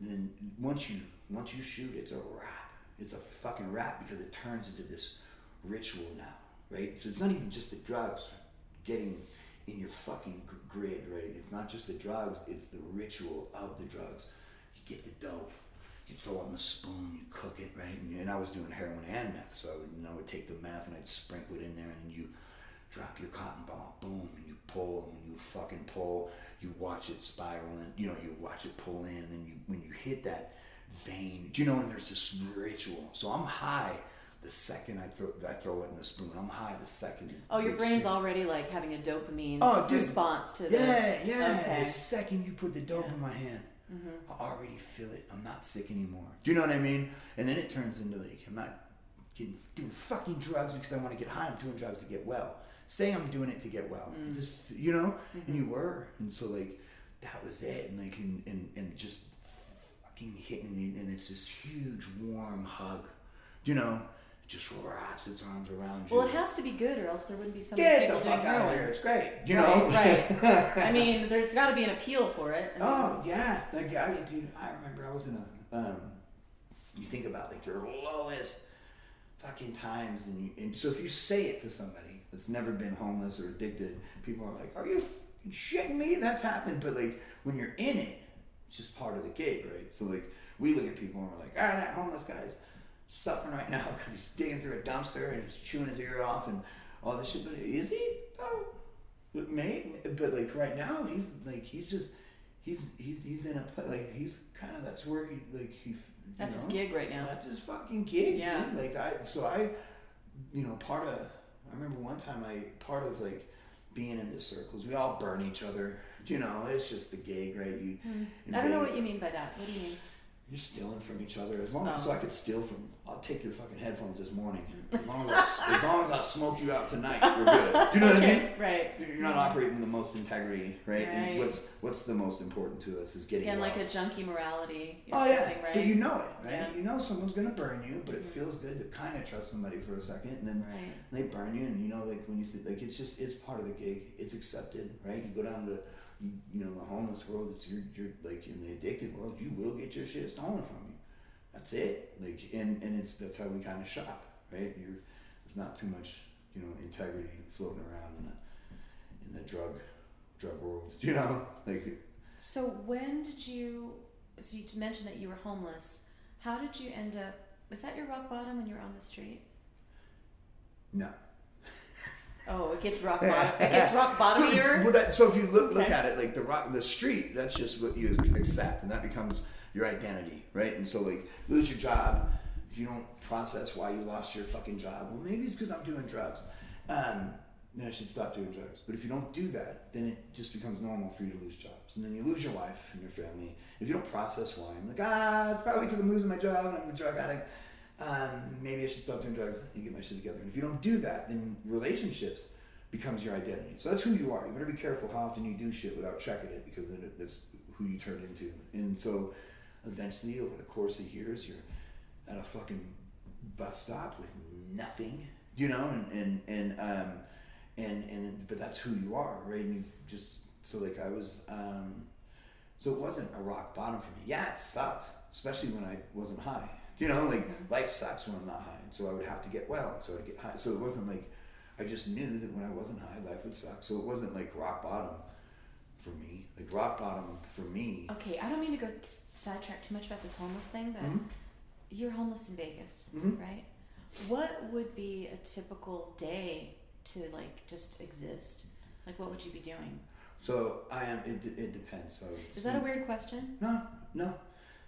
Speaker 2: then once you once you shoot, it's a wrap. It's a fucking wrap because it turns into this ritual now, right? So it's not even just the drugs getting in your fucking grid, right? It's not just the drugs; it's the ritual of the drugs. You get the dope, you throw on the spoon, you cook it, right? And, and I was doing heroin and meth, so I would, and I would take the meth and I'd sprinkle it in there, and you drop your cotton ball, boom, and you pull, and when you fucking pull, you watch it spiral, and you know you watch it pull in, and then you when you hit that vein, do you know? And there's this ritual. So I'm high the second I throw I throw it in the spoon. I'm high the second.
Speaker 1: Oh, your brain's
Speaker 2: stream.
Speaker 1: already like having a dopamine
Speaker 2: Oh,
Speaker 1: response to the.
Speaker 2: Yeah, yeah.
Speaker 1: Okay.
Speaker 2: The second you put the dope
Speaker 1: Yeah.
Speaker 2: in my hand,
Speaker 1: Mhm.
Speaker 2: I already feel it. I'm not sick anymore. Do you know what I mean? And then it turns into like I'm not getting doing fucking drugs because I want to get high. I'm doing drugs to get well. Say I'm doing it to get well.
Speaker 1: Mm.
Speaker 2: Just you know, and
Speaker 1: Mm-hmm.
Speaker 2: you were, and so like that was it, and like and and, and just fucking hitting and it's this huge warm hug. You know? Just wraps its arms around you.
Speaker 1: Well, it has to be good, or else there wouldn't be so many
Speaker 2: Get
Speaker 1: people
Speaker 2: the
Speaker 1: doing
Speaker 2: fuck out of here! It's great. You
Speaker 1: Right,
Speaker 2: know,
Speaker 1: right. I mean, there's got to be an appeal for it. I mean,
Speaker 2: Oh yeah, like I dude, I remember I was in a um. You think about like your lowest fucking times, and you, and so if you say it to somebody that's never been homeless or addicted, people are like, "Are you fucking shitting me? That's happened." But like when you're in it, it's just part of the gig, right? So like we look at people and we're like, "Ah, that homeless guy's suffering right now because he's digging through a dumpster and he's chewing his ear off and all this shit." But is he? Oh, Maybe, but like right now, he's like he's just he's he's he's in a like he's kind of that's where he like he you
Speaker 1: that's his
Speaker 2: know?
Speaker 1: gig right now.
Speaker 2: That's his fucking gig,
Speaker 1: Yeah.
Speaker 2: dude. Like I so I you know part of I remember one time I part of like being in the circles we all burn each other. You know, it's just the gig, right? You in
Speaker 1: I don't know what you mean by that. What do you mean?
Speaker 2: You're stealing from each other. As long as
Speaker 1: Oh.
Speaker 2: so I could steal from, I'll take your fucking headphones this morning. As long as I, as long as I smoke you out tonight, we're good. Do you know what I mean?
Speaker 1: Right.
Speaker 2: So You're not operating the most integrity, right? And
Speaker 1: Right.
Speaker 2: what's what's the most important to us is getting
Speaker 1: Again, like a junkie morality
Speaker 2: Oh yeah,
Speaker 1: right?
Speaker 2: but you know it, right?
Speaker 1: Yeah. Mm-hmm.
Speaker 2: You know someone's gonna burn you, but it feels good to kind of trust somebody for a second, and then
Speaker 1: right.
Speaker 2: they burn you, and you know, like when you see, like it's just it's part of the gig. It's accepted, right? You go down to you, know the homeless world. It's you're you're like in the addicted world. You will get your shit stolen from you. That's it. Like and and it's that's how we kind of shop, right? You're there's not too much you know integrity floating around in the in the drug drug world. You know, like
Speaker 1: So when did you? So you mentioned that you were homeless. How did you end up? Was that your rock bottom when you were on the street?
Speaker 2: no.
Speaker 1: Oh, it gets rock bottom. It gets rock
Speaker 2: So,
Speaker 1: bottom
Speaker 2: it's- well, that, so if you look look
Speaker 1: Okay.
Speaker 2: at it like the rock, the street, that's just what you accept, and that becomes your identity, right? And so like lose your job if you don't process why you lost your fucking job. Well, maybe it's because I'm doing drugs. Um, then I should stop doing drugs. But if you don't do that, then it just becomes normal for you to lose jobs, and then you lose your wife and your family. If you don't process why, I'm like, ah, it's probably because I'm losing my job and I'm a drug addict. Um, maybe I should stop doing drugs and get my shit together. And if you don't do that, then relationships becomes your identity. So that's who you are. You better be careful how often you do shit without checking it because then that's who you turn into. And so eventually, over the course of years, you're at a fucking bus stop with nothing, you know, and and and um, and and but that's who you are, right? And you just so like I was. Um, so it wasn't a rock bottom for me. Yeah, it sucked, especially when I wasn't high. Do you know, like life sucks when I'm not high, and so I would have to get well, so I'd get high. So it wasn't like I just knew that when I wasn't high, life would suck. So it wasn't like rock bottom for me. Like rock bottom for me.
Speaker 1: Okay, I don't mean to go sidetrack too much about this homeless thing, but
Speaker 2: Mhm.
Speaker 1: you're homeless in Vegas,
Speaker 2: Mhm.
Speaker 1: right? What would be a typical day to like just exist? Like, what would you be doing?
Speaker 2: So I am. It, it depends. So
Speaker 1: Is that a weird question?
Speaker 2: No, no.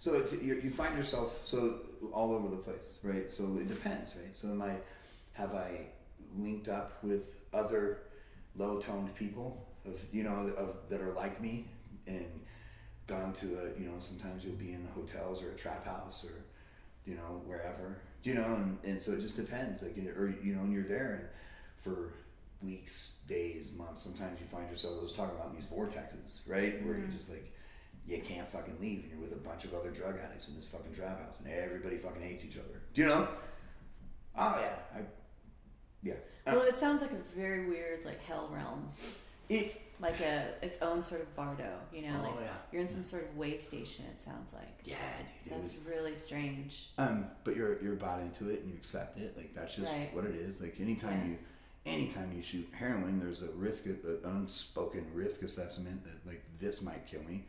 Speaker 2: So it's, you, you find yourself so all over the place, right? So it depends, right? So am I, have I linked up with other low-toned people of you know of that are like me and gone to a you know sometimes you'll be in hotels or a trap house or you know wherever you know and, and so it just depends like or you know and you're there and for weeks days months sometimes you find yourself I was talking about these vortexes right where you're
Speaker 1: Mhm.
Speaker 2: just like you can't fucking leave and you're with a bunch of other drug addicts in this fucking trap house and everybody fucking hates each other do you know oh yeah I, yeah
Speaker 1: Well, it sounds like a very weird like hell realm,
Speaker 2: it
Speaker 1: like a its own sort of bardo. You know,
Speaker 2: oh
Speaker 1: like
Speaker 2: yeah
Speaker 1: you're in some sort of way station. It sounds like
Speaker 2: yeah dude
Speaker 1: that's
Speaker 2: was
Speaker 1: really strange.
Speaker 2: Um, but you're you're bought into it and you accept it. Like that's just
Speaker 1: Right.
Speaker 2: what it is. Like anytime
Speaker 1: Yeah.
Speaker 2: you, anytime you shoot heroin, there's a risk, an unspoken risk assessment that like this might kill me,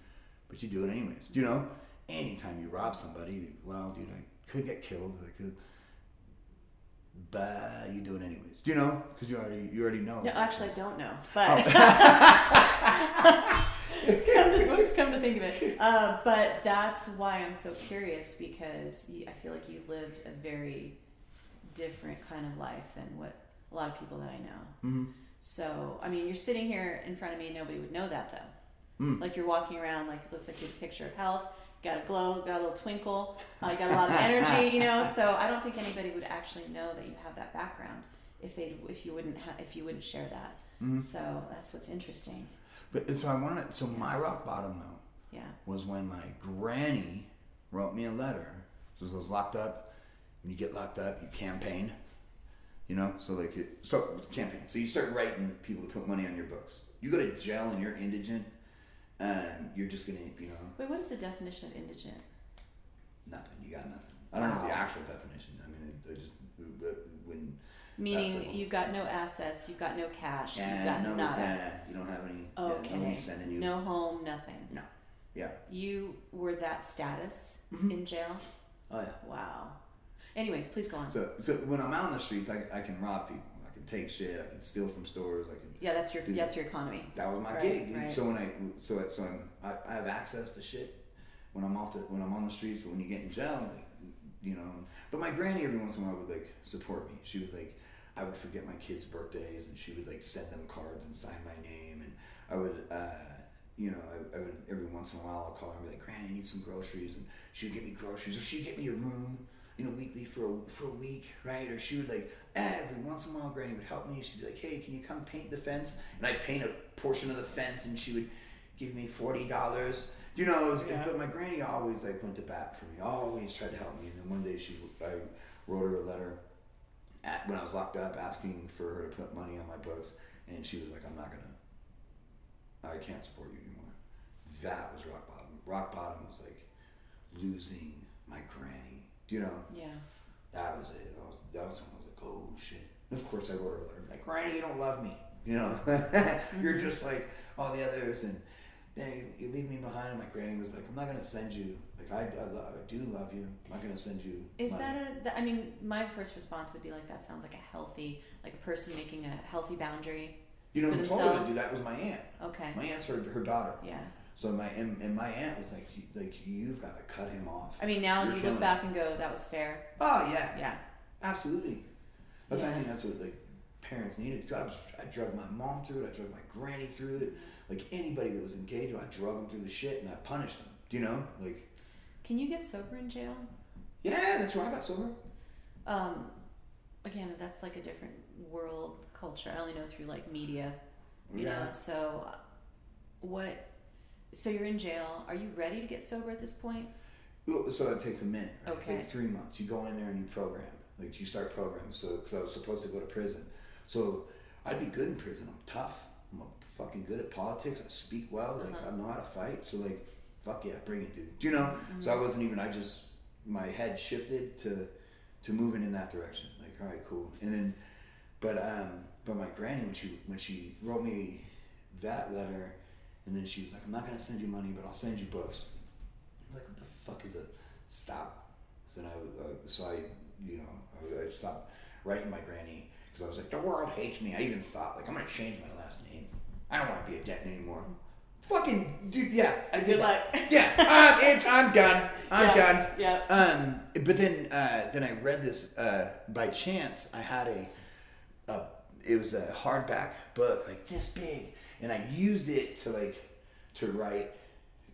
Speaker 2: but you do it anyways. Do you know? Anytime you rob somebody, well, dude, I could get killed. I could, but you do it anyways. Do you know? Because you already you already know.
Speaker 1: No, actually, I don't know,
Speaker 2: Oh.
Speaker 1: but come to, come to think of it. Uh, but that's why I'm so curious because I feel like you've lived a very different kind of life than what a lot of people that I know.
Speaker 2: hmm
Speaker 1: So, I mean, you're sitting here in front of me, and nobody would know that though.
Speaker 2: Mm.
Speaker 1: Like you're walking around, like it looks like you have a picture of health. Got a glow, got a little twinkle, uh, you got a lot of energy, you know. So I don't think anybody would actually know that you have that background if they if you wouldn't ha- if you wouldn't share that.
Speaker 2: hmm
Speaker 1: So that's what's interesting.
Speaker 2: But so I wanted. So my rock bottom though.
Speaker 1: Yeah.
Speaker 2: was when my granny wrote me a letter. So I was locked up. When you get locked up, you campaign. You know, so like it, so campaign. So you start writing people to put money on your books. You go to jail and you're indigent, and you're just gonna, you know,
Speaker 1: Wait, what is the definition of indigent?
Speaker 2: nothing. You got nothing. I don't know the actual definition. I mean, it, it just but when
Speaker 1: Meaning
Speaker 2: a-
Speaker 1: you've got no assets, you've got no cash, you've got
Speaker 2: no,
Speaker 1: nada.
Speaker 2: yeah, you don't have any.
Speaker 1: Okay.
Speaker 2: nobody's sending you.
Speaker 1: No home, nothing.
Speaker 2: No. Yeah.
Speaker 1: You were that status
Speaker 2: Mhm.
Speaker 1: in jail?
Speaker 2: Oh yeah.
Speaker 1: Wow. Anyways, please go on.
Speaker 2: So so when I'm out on the streets, I, I can rob people. Take shit. I can steal from stores. I can
Speaker 1: yeah, that's your that's your economy.
Speaker 2: That was my
Speaker 1: Right,
Speaker 2: gig, dude.
Speaker 1: right.
Speaker 2: So when I so I- so I'm, I, I have access to shit when I'm off the when I'm on the streets. But when you get in jail, like, you know. But my granny every once in a while would like support me. She would like I would forget my kids' birthdays, and she would like send them cards and sign my name, and I would uh, you know, I, I would every once in a while I'll call her and be like, Granny, I need some groceries, and she would get me groceries, or she'd get me a room, you know, weekly for a, for a week, right? Or she would like eh, every once in a while, Granny would help me. She'd be like, Hey, can you come paint the fence? And I'd paint a portion of the fence, and she would give me forty dollars. You know, it was,
Speaker 1: Yeah.
Speaker 2: but my granny always like went to bat for me. Always tried to help me. And then one day she, I wrote her a letter at when I was locked up, asking for her to put money on my books, and she was like, "I'm not gonna. I can't support you anymore." That was rock bottom. Rock bottom was like losing my granny. You know?
Speaker 1: Yeah.
Speaker 2: That was it. I was, that was when I was like, "Oh shit." And of course, I wrote her a letter like, "Granny, you don't love me. You know, mm-hmm. you're just like all the others, and then you, leave me behind." And my granny was like, "I'm not gonna send you. Like, I, I, love, I do love you. I'm not gonna send you."
Speaker 1: Is
Speaker 2: money."
Speaker 1: that a? that- I mean, my first response would be like, that sounds like a healthy, like a person making a healthy boundary.
Speaker 2: You know who told her to do that was my aunt.
Speaker 1: Okay.
Speaker 2: My aunt's her, her daughter.
Speaker 1: Yeah.
Speaker 2: So my and, and my aunt was like, "You- like you've got to cut him off.
Speaker 1: I mean, now
Speaker 2: You're
Speaker 1: you look back and go, that was fair.
Speaker 2: Oh yeah,
Speaker 1: Yeah.
Speaker 2: absolutely. That's I think that's what like parents needed. I, was, I drug my mom through it. I drug my granny through it. Like anybody that was engaged, I drug them through the shit and I punished them. Do you know? Like
Speaker 1: Can you get sober in jail?
Speaker 2: yeah, that's where I got sober.
Speaker 1: Um, again, that's like a different world culture. I only know through like media, you
Speaker 2: yeah.
Speaker 1: know. So, uh, what? So you're in jail. Are you ready to get sober at this point?
Speaker 2: So it takes a minute. Right?
Speaker 1: Okay.
Speaker 2: It takes three months. You go in there and you program. Like you start programs. So because I was supposed to go to prison, so I'd be good in prison. I'm tough. I'm fucking good at politics. I speak well. Like
Speaker 1: Uh-huh.
Speaker 2: I know how to fight. So like, fuck yeah, bring it, dude. Do you know? So I wasn't even. I just my head shifted to to moving in that direction. Like all right, cool. And then, but um, but my granny when she when she wrote me that letter, and then she was like, I'm not gonna send you money, but I'll send you books. I was like, what the fuck is a stop? So I, uh, so I, you know, I, I stopped writing my granny because I was like, the world hates me. I even thought like I'm gonna change my last name. I don't want to be a debt anymore. Fucking dude, yeah, I did.
Speaker 1: Good
Speaker 2: that.
Speaker 1: luck.
Speaker 2: Yeah, uh, it's, I'm done. I'm
Speaker 1: Yeah,
Speaker 2: done.
Speaker 1: yeah.
Speaker 2: Um, but then, uh, then I read this uh, by chance. I had a, a, it was a hardback book like this big, and I used it to like, to write,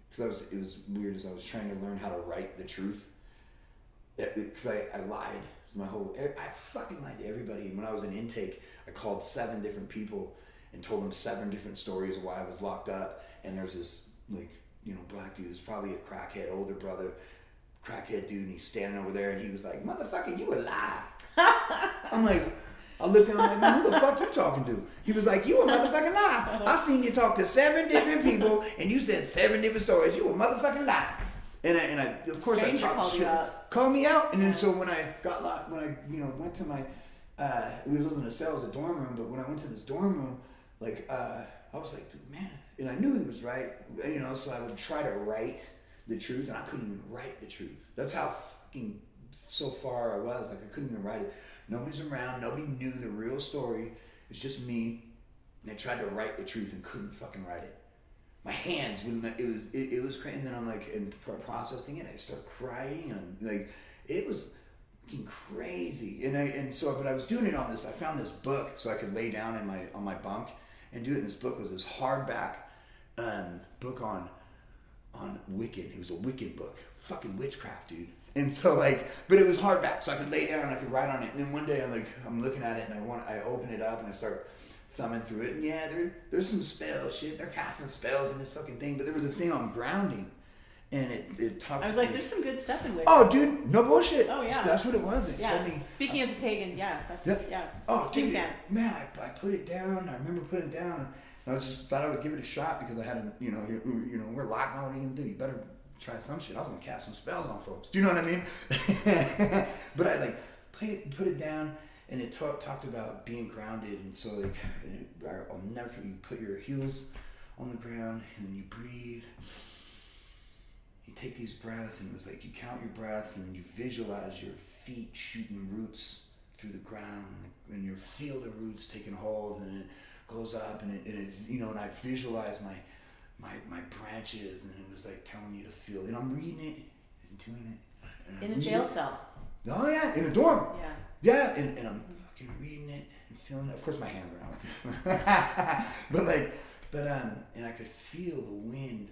Speaker 2: because I was, it was weird as I was trying to learn how to write the truth. Because I, I lied. My whole, I fucking lied to everybody. When I was in intake, I called seven different people and told them seven different stories of why I was locked up. And there's this like you know black dude. It's probably a crackhead older brother, crackhead dude, and he's standing over there, and he was like, "Motherfucker, you a lie." I'm like. I looked at him like, man, who the fuck you talking to? He was like, you a motherfucking lie. I seen you talk to seven different people, and you said seven different stories. You a motherfucking lie. And I, and I of course,
Speaker 1: Stranger
Speaker 2: I talked shit. Called me out, and then so when I got locked, when I you know went to my, uh, it wasn't a cell, it was a dorm room. But when I went to this dorm room, like uh, I was like, dude, man, and I knew he was right, you know. So I would try to write the truth, and I couldn't even write the truth. That's how fucking so far I was. Like I couldn't even write it. Nobody's around. Nobody knew the real story. It's just me. And I tried to write the truth and couldn't fucking write it. My hands wouldn't. It was. It, it was crazy. And then I'm like, and processing it, I start crying and like, it was fucking crazy. And I and so, but I was doing it on this. I found this book so I could lay down in my on my bunk and do it. And this book was this hardback um, book on on Wiccan. It was a Wiccan book. Fucking witchcraft, dude. And so like, but it was hardback, so I could lay down and I could write on it. And then one day I'm like, I'm looking at it and I want, I open it up and I start thumbing through it. And yeah, there, there's some spells, shit. They're casting spells in this fucking thing. But there was a thing on grounding, and it, it talked.
Speaker 1: I was like,
Speaker 2: me-
Speaker 1: there's some good stuff in Wicca.
Speaker 2: Oh, dude, no bullshit.
Speaker 1: Oh, yeah.
Speaker 2: that's what it was. It
Speaker 1: yeah.
Speaker 2: told me.
Speaker 1: Speaking as a pagan, yeah, that's
Speaker 2: Yeah.
Speaker 1: yeah.
Speaker 2: Oh, dude, man, I, I put it down. I remember putting it down. And I was just thought I would give it a shot because I had a, you know, you, you know, we're locked. What are you gonna do? You better try some shit. I was gonna cast some spells on folks. Do you know what I mean? but I like put it, put it down, and it talk, talked about being grounded. And so like, I'll never. You put your heels on the ground, and you breathe. You take these breaths, and it was like you count your breaths, and you visualize your feet shooting roots through the ground, and you feel the roots taking hold, and it goes up, and it, and it you know, and I visualize my my my branches, and it was like telling you to feel. And I'm reading it and doing it. and
Speaker 1: In a jail
Speaker 2: it.
Speaker 1: cell.
Speaker 2: Oh yeah, in a dorm.
Speaker 1: Yeah.
Speaker 2: Yeah, and, and I'm fucking reading it and feeling it. Of course, my hands are out with this, but like, But um, and I could feel the wind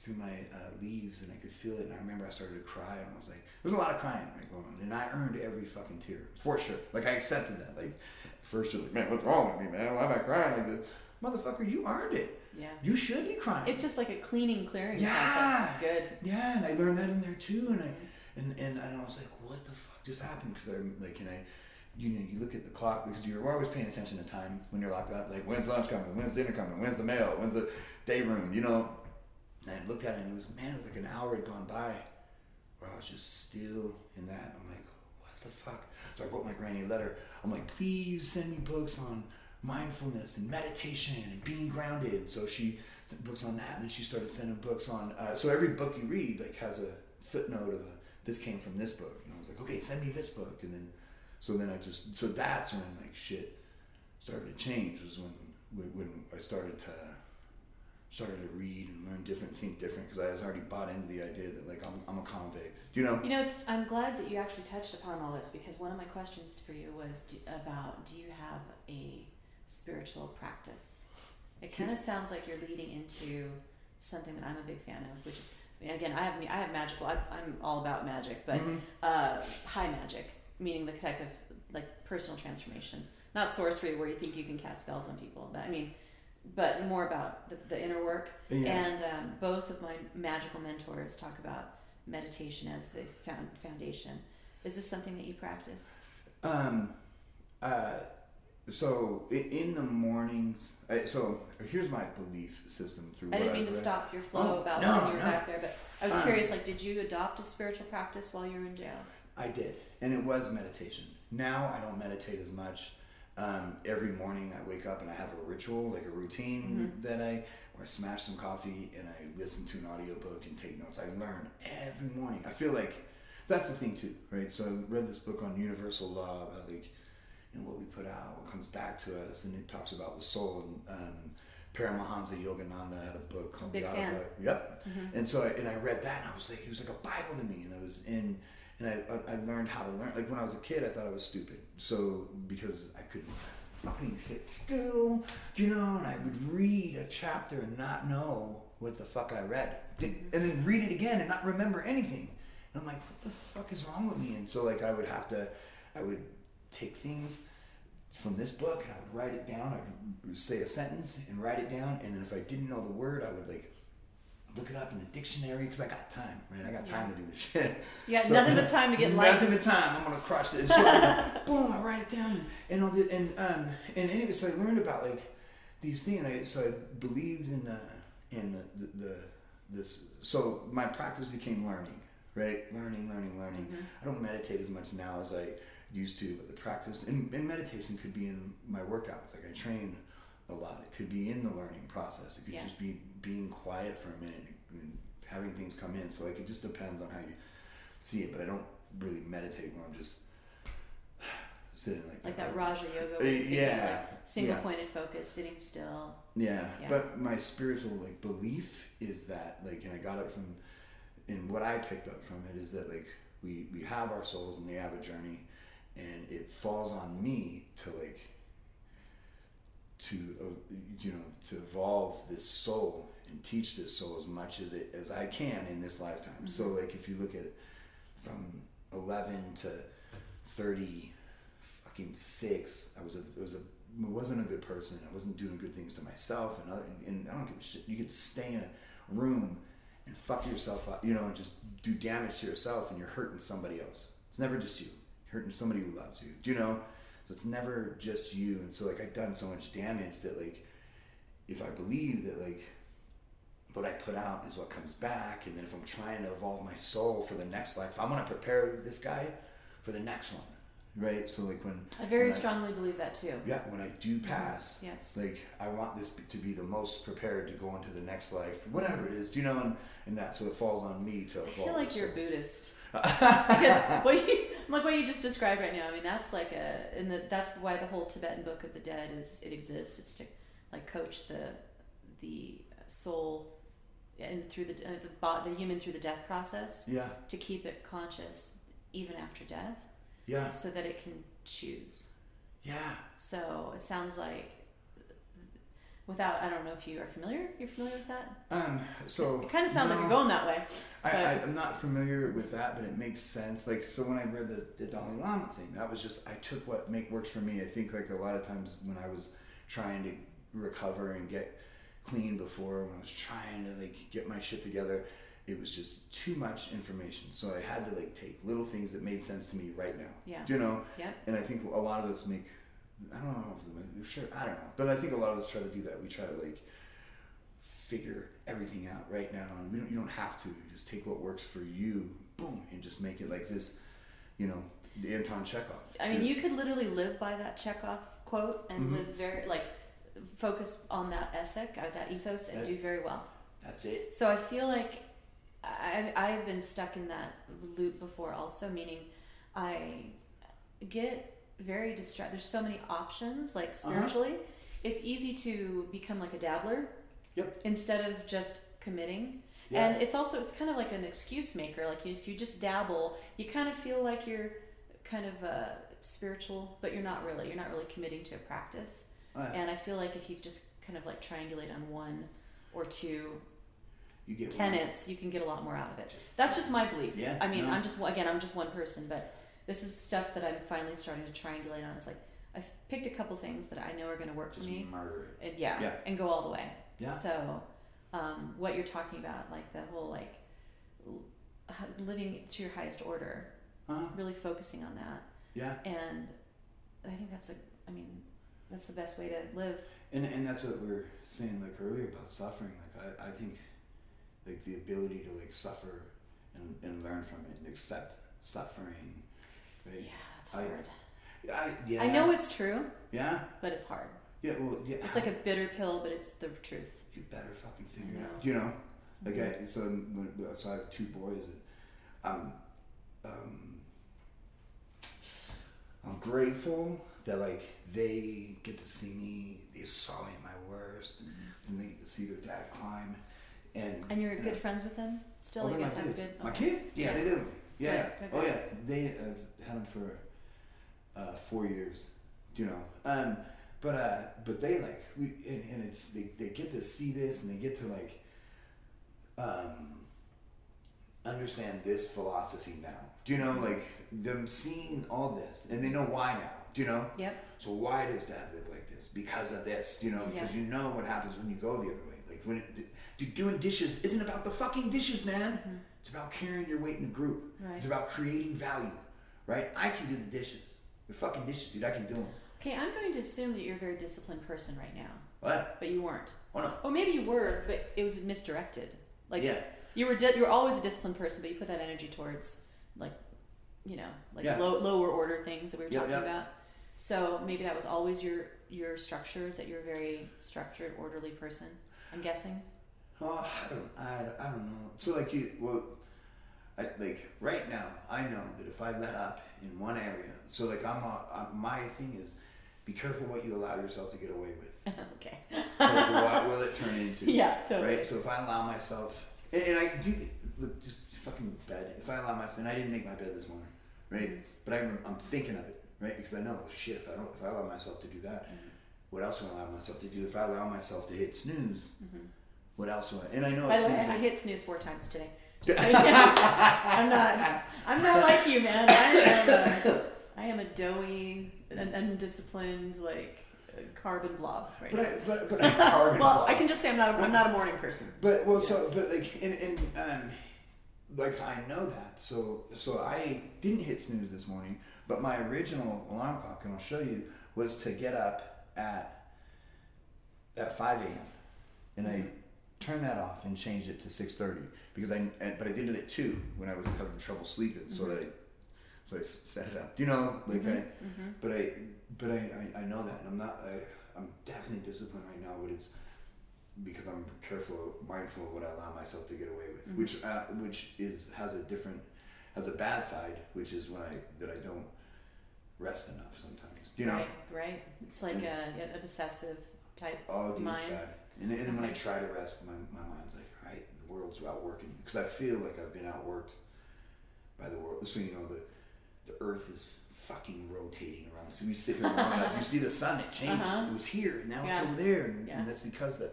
Speaker 2: through my uh, leaves, and I could feel it. And I remember I started to cry, and I was like, "There's a lot of crying right, going on," and I earned every fucking tear for sure. Like I accepted that. Like first you're like, "Man, what's wrong with me, man? Why am I crying like this?" Motherfucker, you earned it.
Speaker 1: Yeah.
Speaker 2: You should be crying.
Speaker 1: It's just like a cleaning, clearing
Speaker 2: Yeah.
Speaker 1: process. It's good.
Speaker 2: Yeah, and I learned that in there too, and I and and, and I was like, what the fuck just happened? Because I'm like, and I, you know, you look at the clock because you're always paying attention to time when you're locked up. Like, when's lunch coming? When's dinner coming? When's the mail? When's the day room? You know. And I looked at it and it was man, it was like an hour had gone by, where I was just still in that. I'm like, what the fuck? So I wrote my granny a letter. I'm like, please send me books on mindfulness and meditation and being grounded. So she sent books on that, and then she started sending books on. Uh, so every book you read like has a footnote of a this came from this book, and I was like, okay, send me this book, and then so then I just so that's when like shit started to change was when when I started to started to read and learn different, think different because I was already bought into the idea that like I'm, I'm a convict. Do you know?
Speaker 1: You know, it's. I'm glad that you actually touched upon all this because one of my questions for you was do, about do you have a spiritual practice? It kind of sounds like you're leading into something that I'm a big fan of, which is again, I have I have magical. I, I'm all about magic, but
Speaker 2: Mhm.
Speaker 1: uh, high magic, meaning the type of like personal transformation, not sorcery where you think you can cast spells on people. That I mean, but more about the, the inner work.
Speaker 2: Yeah.
Speaker 1: And um, both of my magical mentors talk about meditation as the found, foundation. Is this something that you practice?
Speaker 2: Um, uh, so in the mornings, I, so here's my belief system through.
Speaker 1: I didn't mean
Speaker 2: I've
Speaker 1: to
Speaker 2: read.
Speaker 1: stop your flow
Speaker 2: Oh,
Speaker 1: about
Speaker 2: no,
Speaker 1: when you were
Speaker 2: no.
Speaker 1: back there, but I was
Speaker 2: Um,
Speaker 1: curious. Like, did you adopt a spiritual practice while you were in jail?
Speaker 2: I did, and it was meditation. Now I don't meditate as much. Um, every morning I wake up and I have a ritual, like a routine
Speaker 1: Mhm.
Speaker 2: that I, where I smash some coffee and I listen to an audiobook and take notes. I learn every morning. I feel like that's the thing too, right? So I read this book on universal law about like, know, what we put out, what comes back to us, and it talks about the soul. And um, Paramahansa Yogananda had a book called
Speaker 1: Big
Speaker 2: The
Speaker 1: fan.
Speaker 2: Yep,
Speaker 1: Mm-hmm.
Speaker 2: and so I, and I read that and I was like, it was like a Bible to me. And I was in, and I, I, I learned how to learn. Like when I was a kid, I thought I was stupid. So because I couldn't fucking sit still, do you know? And I would read a chapter and not know what the fuck I read. And then read it again and not remember anything. And I'm like, what the fuck is wrong with me? And so like I would have to, I would take things from this book and I would write it down. I would say a sentence and write it down. And then if I didn't know the word, I would like look it up in the dictionary because I got time, right? I got time to do this shit.
Speaker 1: Yeah,
Speaker 2: So-
Speaker 1: nothing but time to get light.
Speaker 2: Nothing but time. I'm gonna crush it. So I- boom, I write it down and, all the and um and anyway, so I learned about like these things. I, so I believed in uh, in the, the, the this. So my practice became learning, right? Learning, learning, learning.
Speaker 1: Mhm.
Speaker 2: I don't meditate as much now as I used to, but the practice and, and meditation could be in my workouts. Like I train a lot. It could be in the learning process. It could
Speaker 1: Yeah.
Speaker 2: just be being quiet for a minute and having things come in. So like it just depends on how you see it. But I don't really meditate when I'm just sitting like
Speaker 1: Like
Speaker 2: that.
Speaker 1: that Raja yoga.
Speaker 2: Uh,
Speaker 1: where you can,
Speaker 2: yeah,
Speaker 1: like, single
Speaker 2: yeah.
Speaker 1: pointed focus, sitting still.
Speaker 2: Yeah,
Speaker 1: Yeah.
Speaker 2: but my spiritual like belief is that like, and I got it from, and what I picked up from it is that like we we have our souls and they have a journey, and it falls on me to like. To uh, you know to evolve this soul and teach this soul as much as it as I can in this lifetime. So
Speaker 1: Mhm.
Speaker 2: like if you look at from eleven to thirty fucking six, I was a it was a wasn't a good person. I wasn't doing good things to myself and other. And I don't give a shit. You could stay in a room and fuck yourself up, you know, and just do damage to yourself, and you're hurting somebody else. It's never just you. Hurting somebody who loves you. Do you know? So it's never just you. And so like I've done so much damage that like if I believe that like what I put out is what comes back, and then if I'm trying to evolve my soul for the next life, I'm gonna prepare this guy for the next one, right? So like when
Speaker 1: I very
Speaker 2: when I-
Speaker 1: strongly believe that too.
Speaker 2: yeah, when I do mm-hmm. pass,
Speaker 1: Yes.
Speaker 2: like I want this to be the most prepared to go into the next life, whatever it is. Do you know? And, and that so it falls on me to
Speaker 1: I feel like you're
Speaker 2: soul.
Speaker 1: Buddhist. Because what you like what you just described right now. I mean, that's like a, and the, that's why the whole Tibetan Book of the Dead is it exists. It's to like coach the the soul and through the uh, the, the human through the death process
Speaker 2: yeah,
Speaker 1: to keep it conscious even after death,
Speaker 2: yeah,
Speaker 1: so that it can choose.
Speaker 2: yeah,
Speaker 1: So it sounds like without I don't know if you are familiar. You're familiar with that?
Speaker 2: Um, so
Speaker 1: It kind of sounds like you're going that way.
Speaker 2: I,
Speaker 1: but-
Speaker 2: I, I'm not familiar with that, but it makes sense. Like, so when I read the, the Dalai Lama thing, that was just I took what make works for me. I think like a lot of times when I was trying to recover and get clean before, when I was trying to like get my shit together, it was just too much information. So I had to like take little things that made sense to me right now.
Speaker 1: Yeah.
Speaker 2: Do you know?
Speaker 1: Yeah.
Speaker 2: And I think a lot of us make, I don't know if sure, I don't know, but I think a lot of us try to do that. We try to like figure everything out right now, and we don't. You don't have to. You just take what works for you, boom, and just make it like this. You know, the Anton Chekhov.
Speaker 1: I mean, you could literally live by that Chekhov quote and
Speaker 2: Mhm.
Speaker 1: live very like focus on that ethic, or that ethos, and
Speaker 2: That-
Speaker 1: do very well.
Speaker 2: That's it.
Speaker 1: So I feel like I I've been stuck in that loop before, also meaning I get very distracted. There's so many options, like spiritually. It's easy to become like a dabbler.
Speaker 2: Yep.
Speaker 1: Instead of just committing.
Speaker 2: Yeah.
Speaker 1: And it's also it's kind of like an excuse maker. Like if you just dabble, you kind of feel like you're kind of uh, spiritual, but you're not really. You're not really committing to a practice.
Speaker 2: Oh, yeah.
Speaker 1: And I feel like if you just kind of like triangulate on one or two
Speaker 2: you get
Speaker 1: tenets, you can get a lot more out of it. That's just my belief.
Speaker 2: Yeah,
Speaker 1: I mean,
Speaker 2: no.
Speaker 1: I'm just again, I'm just one person, but this is stuff that I'm finally starting to triangulate on. It's like I've picked a couple things that I know are going to work for
Speaker 2: Just
Speaker 1: me,
Speaker 2: murder it.
Speaker 1: and yeah,
Speaker 2: Yeah.
Speaker 1: and go all the way.
Speaker 2: Yeah.
Speaker 1: So, um, what you're talking about, like the whole like living to your highest order,
Speaker 2: Uh-huh.
Speaker 1: really focusing on that,
Speaker 2: Yeah.
Speaker 1: and I think that's a, I mean, that's the best way to live.
Speaker 2: And and that's what we were saying like earlier about suffering. Like I, I think like the ability to like suffer and, and learn from it and accept suffering. Right?
Speaker 1: Yeah, it's
Speaker 2: I-
Speaker 1: hard.
Speaker 2: I, yeah.
Speaker 1: I know it's true,
Speaker 2: Yeah.
Speaker 1: but it's hard.
Speaker 2: Yeah. Well. Yeah.
Speaker 1: It's like a bitter pill, but it's the truth.
Speaker 2: you better fucking figure it out. Do you know? Like
Speaker 1: Mhm.
Speaker 2: I, so when- so I have two boys and I'm um I'm grateful that like they get to see me. They saw me at my worst, and they get to see their dad climb. And
Speaker 1: Mm-hmm. And you're
Speaker 2: and
Speaker 1: good
Speaker 2: I-
Speaker 1: friends with them still? You
Speaker 2: they're
Speaker 1: guys
Speaker 2: my kids.
Speaker 1: good.
Speaker 2: My
Speaker 1: okay.
Speaker 2: kids? Yeah,
Speaker 1: Yeah.
Speaker 2: they did. Yeah. Oh yeah. They have had them for uh, four years. Do you know? Um, but uh, but they like we and, and it's they, they get to see this and they get to like um understand this philosophy now. Do you know like them seeing all this and they know why now? Do you know?
Speaker 1: Yep.
Speaker 2: So why does dad live like this? Because of this, you know, because
Speaker 1: Yeah.
Speaker 2: you know what happens when you go the other way. Like when it, dude, doing dishes isn't about the fucking dishes, man.
Speaker 1: Mhm.
Speaker 2: It's about carrying your weight in a group.
Speaker 1: Right.
Speaker 2: It's about creating value, right? I can do the dishes. The fucking dishes, dude. I can do them.
Speaker 1: Okay, I'm going to assume that you're a very disciplined person right now,
Speaker 2: What?
Speaker 1: but you weren't.
Speaker 2: Oh no.
Speaker 1: Or maybe you were, but it was misdirected. Like
Speaker 2: yeah.
Speaker 1: you were, di- you were always a disciplined person, but you put that energy towards like, you know, like
Speaker 2: Yeah.
Speaker 1: low, lower order things that we were talking about. So maybe that was always your your structures that you're a very structured, orderly person. I'm guessing.
Speaker 2: Oh, I don't. I, I don't know. So like you, well, I like right now. I know that if I let up in one area, so like I'm, a, I'm my thing is, be careful what you allow yourself to get away with.
Speaker 1: okay.
Speaker 2: What will it turn into?
Speaker 1: Yeah, totally.
Speaker 2: Right. So if I allow myself, and, and I do look just fucking bed. If I allow myself, and I didn't make my bed this morning, right?
Speaker 1: Mhm.
Speaker 2: But I, rem- I'm thinking of it, right? Because I know, shit. If I don't, if I allow myself to do that,
Speaker 1: Mhm.
Speaker 2: what else will I allow myself to do? If I allow myself to hit snooze,
Speaker 1: Mhm.
Speaker 2: What else do I? And I know
Speaker 1: By
Speaker 2: it
Speaker 1: the way,
Speaker 2: seems
Speaker 1: I
Speaker 2: like,
Speaker 1: hit snooze four times today. Just so you know. I'm not. I'm not like you, man. I am. A, I am a doughy and undisciplined, like uh, carbon blob right
Speaker 2: but
Speaker 1: now.
Speaker 2: I, but but I'm carbon
Speaker 1: well,
Speaker 2: blob.
Speaker 1: I can just say I'm not. A, I'm not a morning person.
Speaker 2: But well, so but like in in um, like I know that. So so I didn't hit snooze this morning, but my original alarm clock, and I'll show you, was to get up at at five a.m. and I turned that off and change it to six thirty because I but I did it at two when I was having trouble sleeping, so that I so i set it up. Do you know like I.
Speaker 1: Mm-hmm.
Speaker 2: But I, but I, I, I know that, and I'm not. I, I'm definitely disciplined right now, but it's because I'm careful, mindful of what I allow myself to get away with,
Speaker 1: Mhm.
Speaker 2: which, uh, which is has a different, has a bad side, which is when I that I don't rest enough sometimes. Do you know?
Speaker 1: Right. Right. It's like a, an obsessive type.
Speaker 2: Oh, dude,
Speaker 1: Mind.
Speaker 2: it's bad. And, then- and then when I try to rest, my, my mind's like, all right, the world's outworking because I feel like I've been outworked by the world. So you know the the earth is fucking rotating around. So we sit here long enough. You see the sun, it changed.
Speaker 1: Uh-huh.
Speaker 2: It was here, and now
Speaker 1: Yeah.
Speaker 2: it's over there, and,
Speaker 1: Yeah.
Speaker 2: and that's because the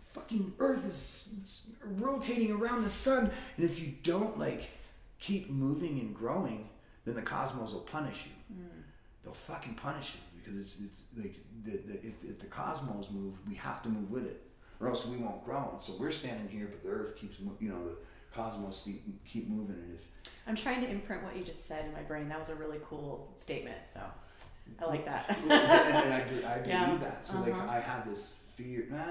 Speaker 2: fucking Earth is rotating around the sun. And if you don't like keep moving and growing, then the cosmos will punish you.
Speaker 1: Mm.
Speaker 2: They'll fucking punish you because it's it's like the, the, if, if the cosmos moves, we have to move with it, or else we won't grow. And so we're standing here, but the Earth keeps mo- you know the cosmos keep, keep moving, and if
Speaker 1: I'm trying to imprint what you just said in my brain. That was a really cool statement. So I like that.
Speaker 2: and, and I, be- I believe
Speaker 1: Yeah.
Speaker 2: that. So like
Speaker 1: Uh-huh.
Speaker 2: I have this fear. Nah, I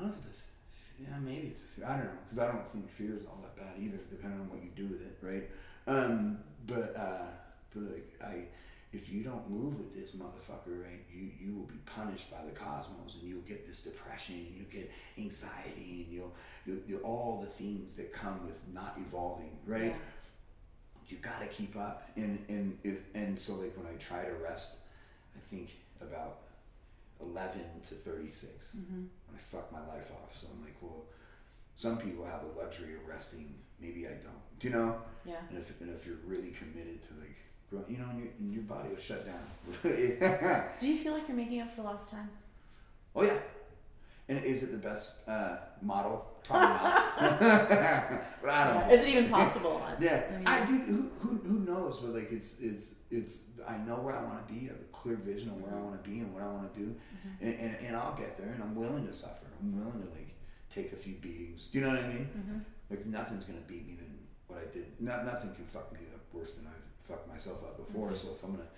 Speaker 2: don't know if it's a, yeah maybe it's a fear. I don't know because I don't think fear is all that bad either, depending on what you do with it, right? Um, but uh, but like I. If you don't move with this motherfucker, right, you, you will be punished by the cosmos, and you'll get this depression, and you'll get anxiety, and you'll, you'll, you'll all the things that come with not evolving, right?
Speaker 1: Yeah.
Speaker 2: you got to keep up and and if and so like when i try to rest i think about 11 to 36
Speaker 1: Mm-hmm.
Speaker 2: when i fuck my life off so i'm like well some people have the luxury of resting maybe i don't do you know
Speaker 1: Yeah.
Speaker 2: and if, and if you're really committed to like you know and your, and your body will shut down
Speaker 1: Do you feel like you're making up for lost time?
Speaker 2: oh yeah and is it the best uh, model probably not but i don't know
Speaker 1: Is it even possible?
Speaker 2: Yeah,
Speaker 1: I mean-
Speaker 2: I, do. Who, who, who knows? But like, it's it's it's. I know where I want to be. I have a clear vision of where I want to be and what I want to do,
Speaker 1: Mm-hmm.
Speaker 2: and, and and I'll get there. And I'm willing to suffer. I'm willing to like take a few beatings. Do you know what I mean?
Speaker 1: Mm-hmm.
Speaker 2: Like nothing's gonna beat me than what I did. Not nothing can fuck me up worse than I've fucked myself up before.
Speaker 1: Mhm.
Speaker 2: So if I'm gonna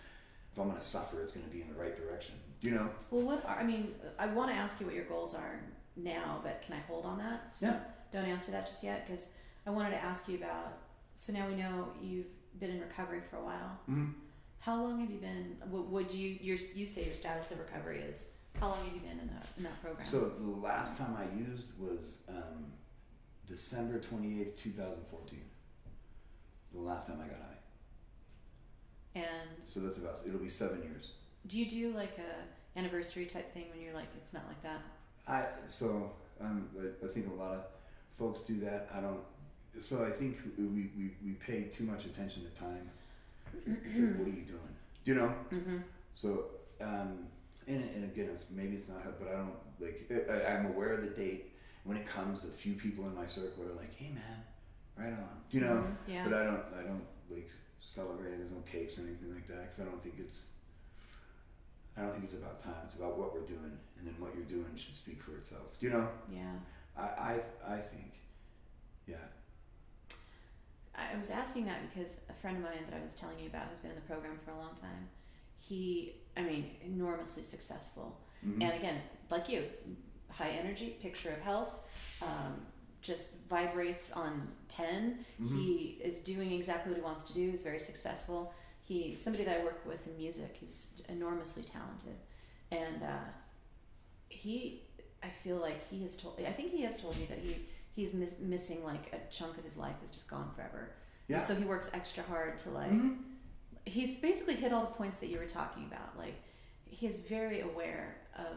Speaker 2: if I'm gonna suffer, it's gonna be in the right direction. Do you know?
Speaker 1: Well, what are, I mean, I want to ask you what your goals are now, but can I hold on that? So
Speaker 2: Yeah.
Speaker 1: Don't answer that just yet because I wanted to ask you about. So now we know you've been in recovery for a while.
Speaker 2: Mm-hmm.
Speaker 1: How long have you been? What would you your you say your status of recovery is? How long have you been in that in that program?
Speaker 2: So the last time I used was um, December twenty eighth, two thousand fourteen. The last time I got high.
Speaker 1: And
Speaker 2: So that's about it'll be seven years.
Speaker 1: do you do like a anniversary type thing when you're like it's not like that?
Speaker 2: I so um, I, I think a lot of folks do that. I don't. So I think we we, we pay too much attention to time. It's like, what are you doing? Do you know?
Speaker 1: Mm-hmm.
Speaker 2: So um, and and again, it's, maybe it's not, but I don't like. I, I'm aware of the date. When it comes, a few people in my circle are like, "Hey, man, right on." Do you know?
Speaker 1: Mm-hmm. Yeah.
Speaker 2: But I don't. I don't like celebrating. There's no cakes or anything like that because I don't think it's. I don't think it's about time. It's about what we're doing, and then what you're doing should speak for itself. Do you know?
Speaker 1: yeah.
Speaker 2: I I I think, yeah.
Speaker 1: I was asking that because a friend of mine that I was telling you about who's been in the program for a long time, he, I mean, enormously successful.
Speaker 2: Mhm.
Speaker 1: And again, like you, high energy, picture of health, um, just vibrates on 10.
Speaker 2: Mhm.
Speaker 1: He is doing exactly what he wants to do, he's very successful. He, somebody that I work with in music, he's enormously talented. And uh, he, I feel like he has told, I think he has told me that he, he's miss, missing like a chunk of his life is just gone forever.
Speaker 2: Yeah.
Speaker 1: And so he works extra hard to like,
Speaker 2: Mhm.
Speaker 1: he's basically hit all the points that you were talking about. Like, he is very aware of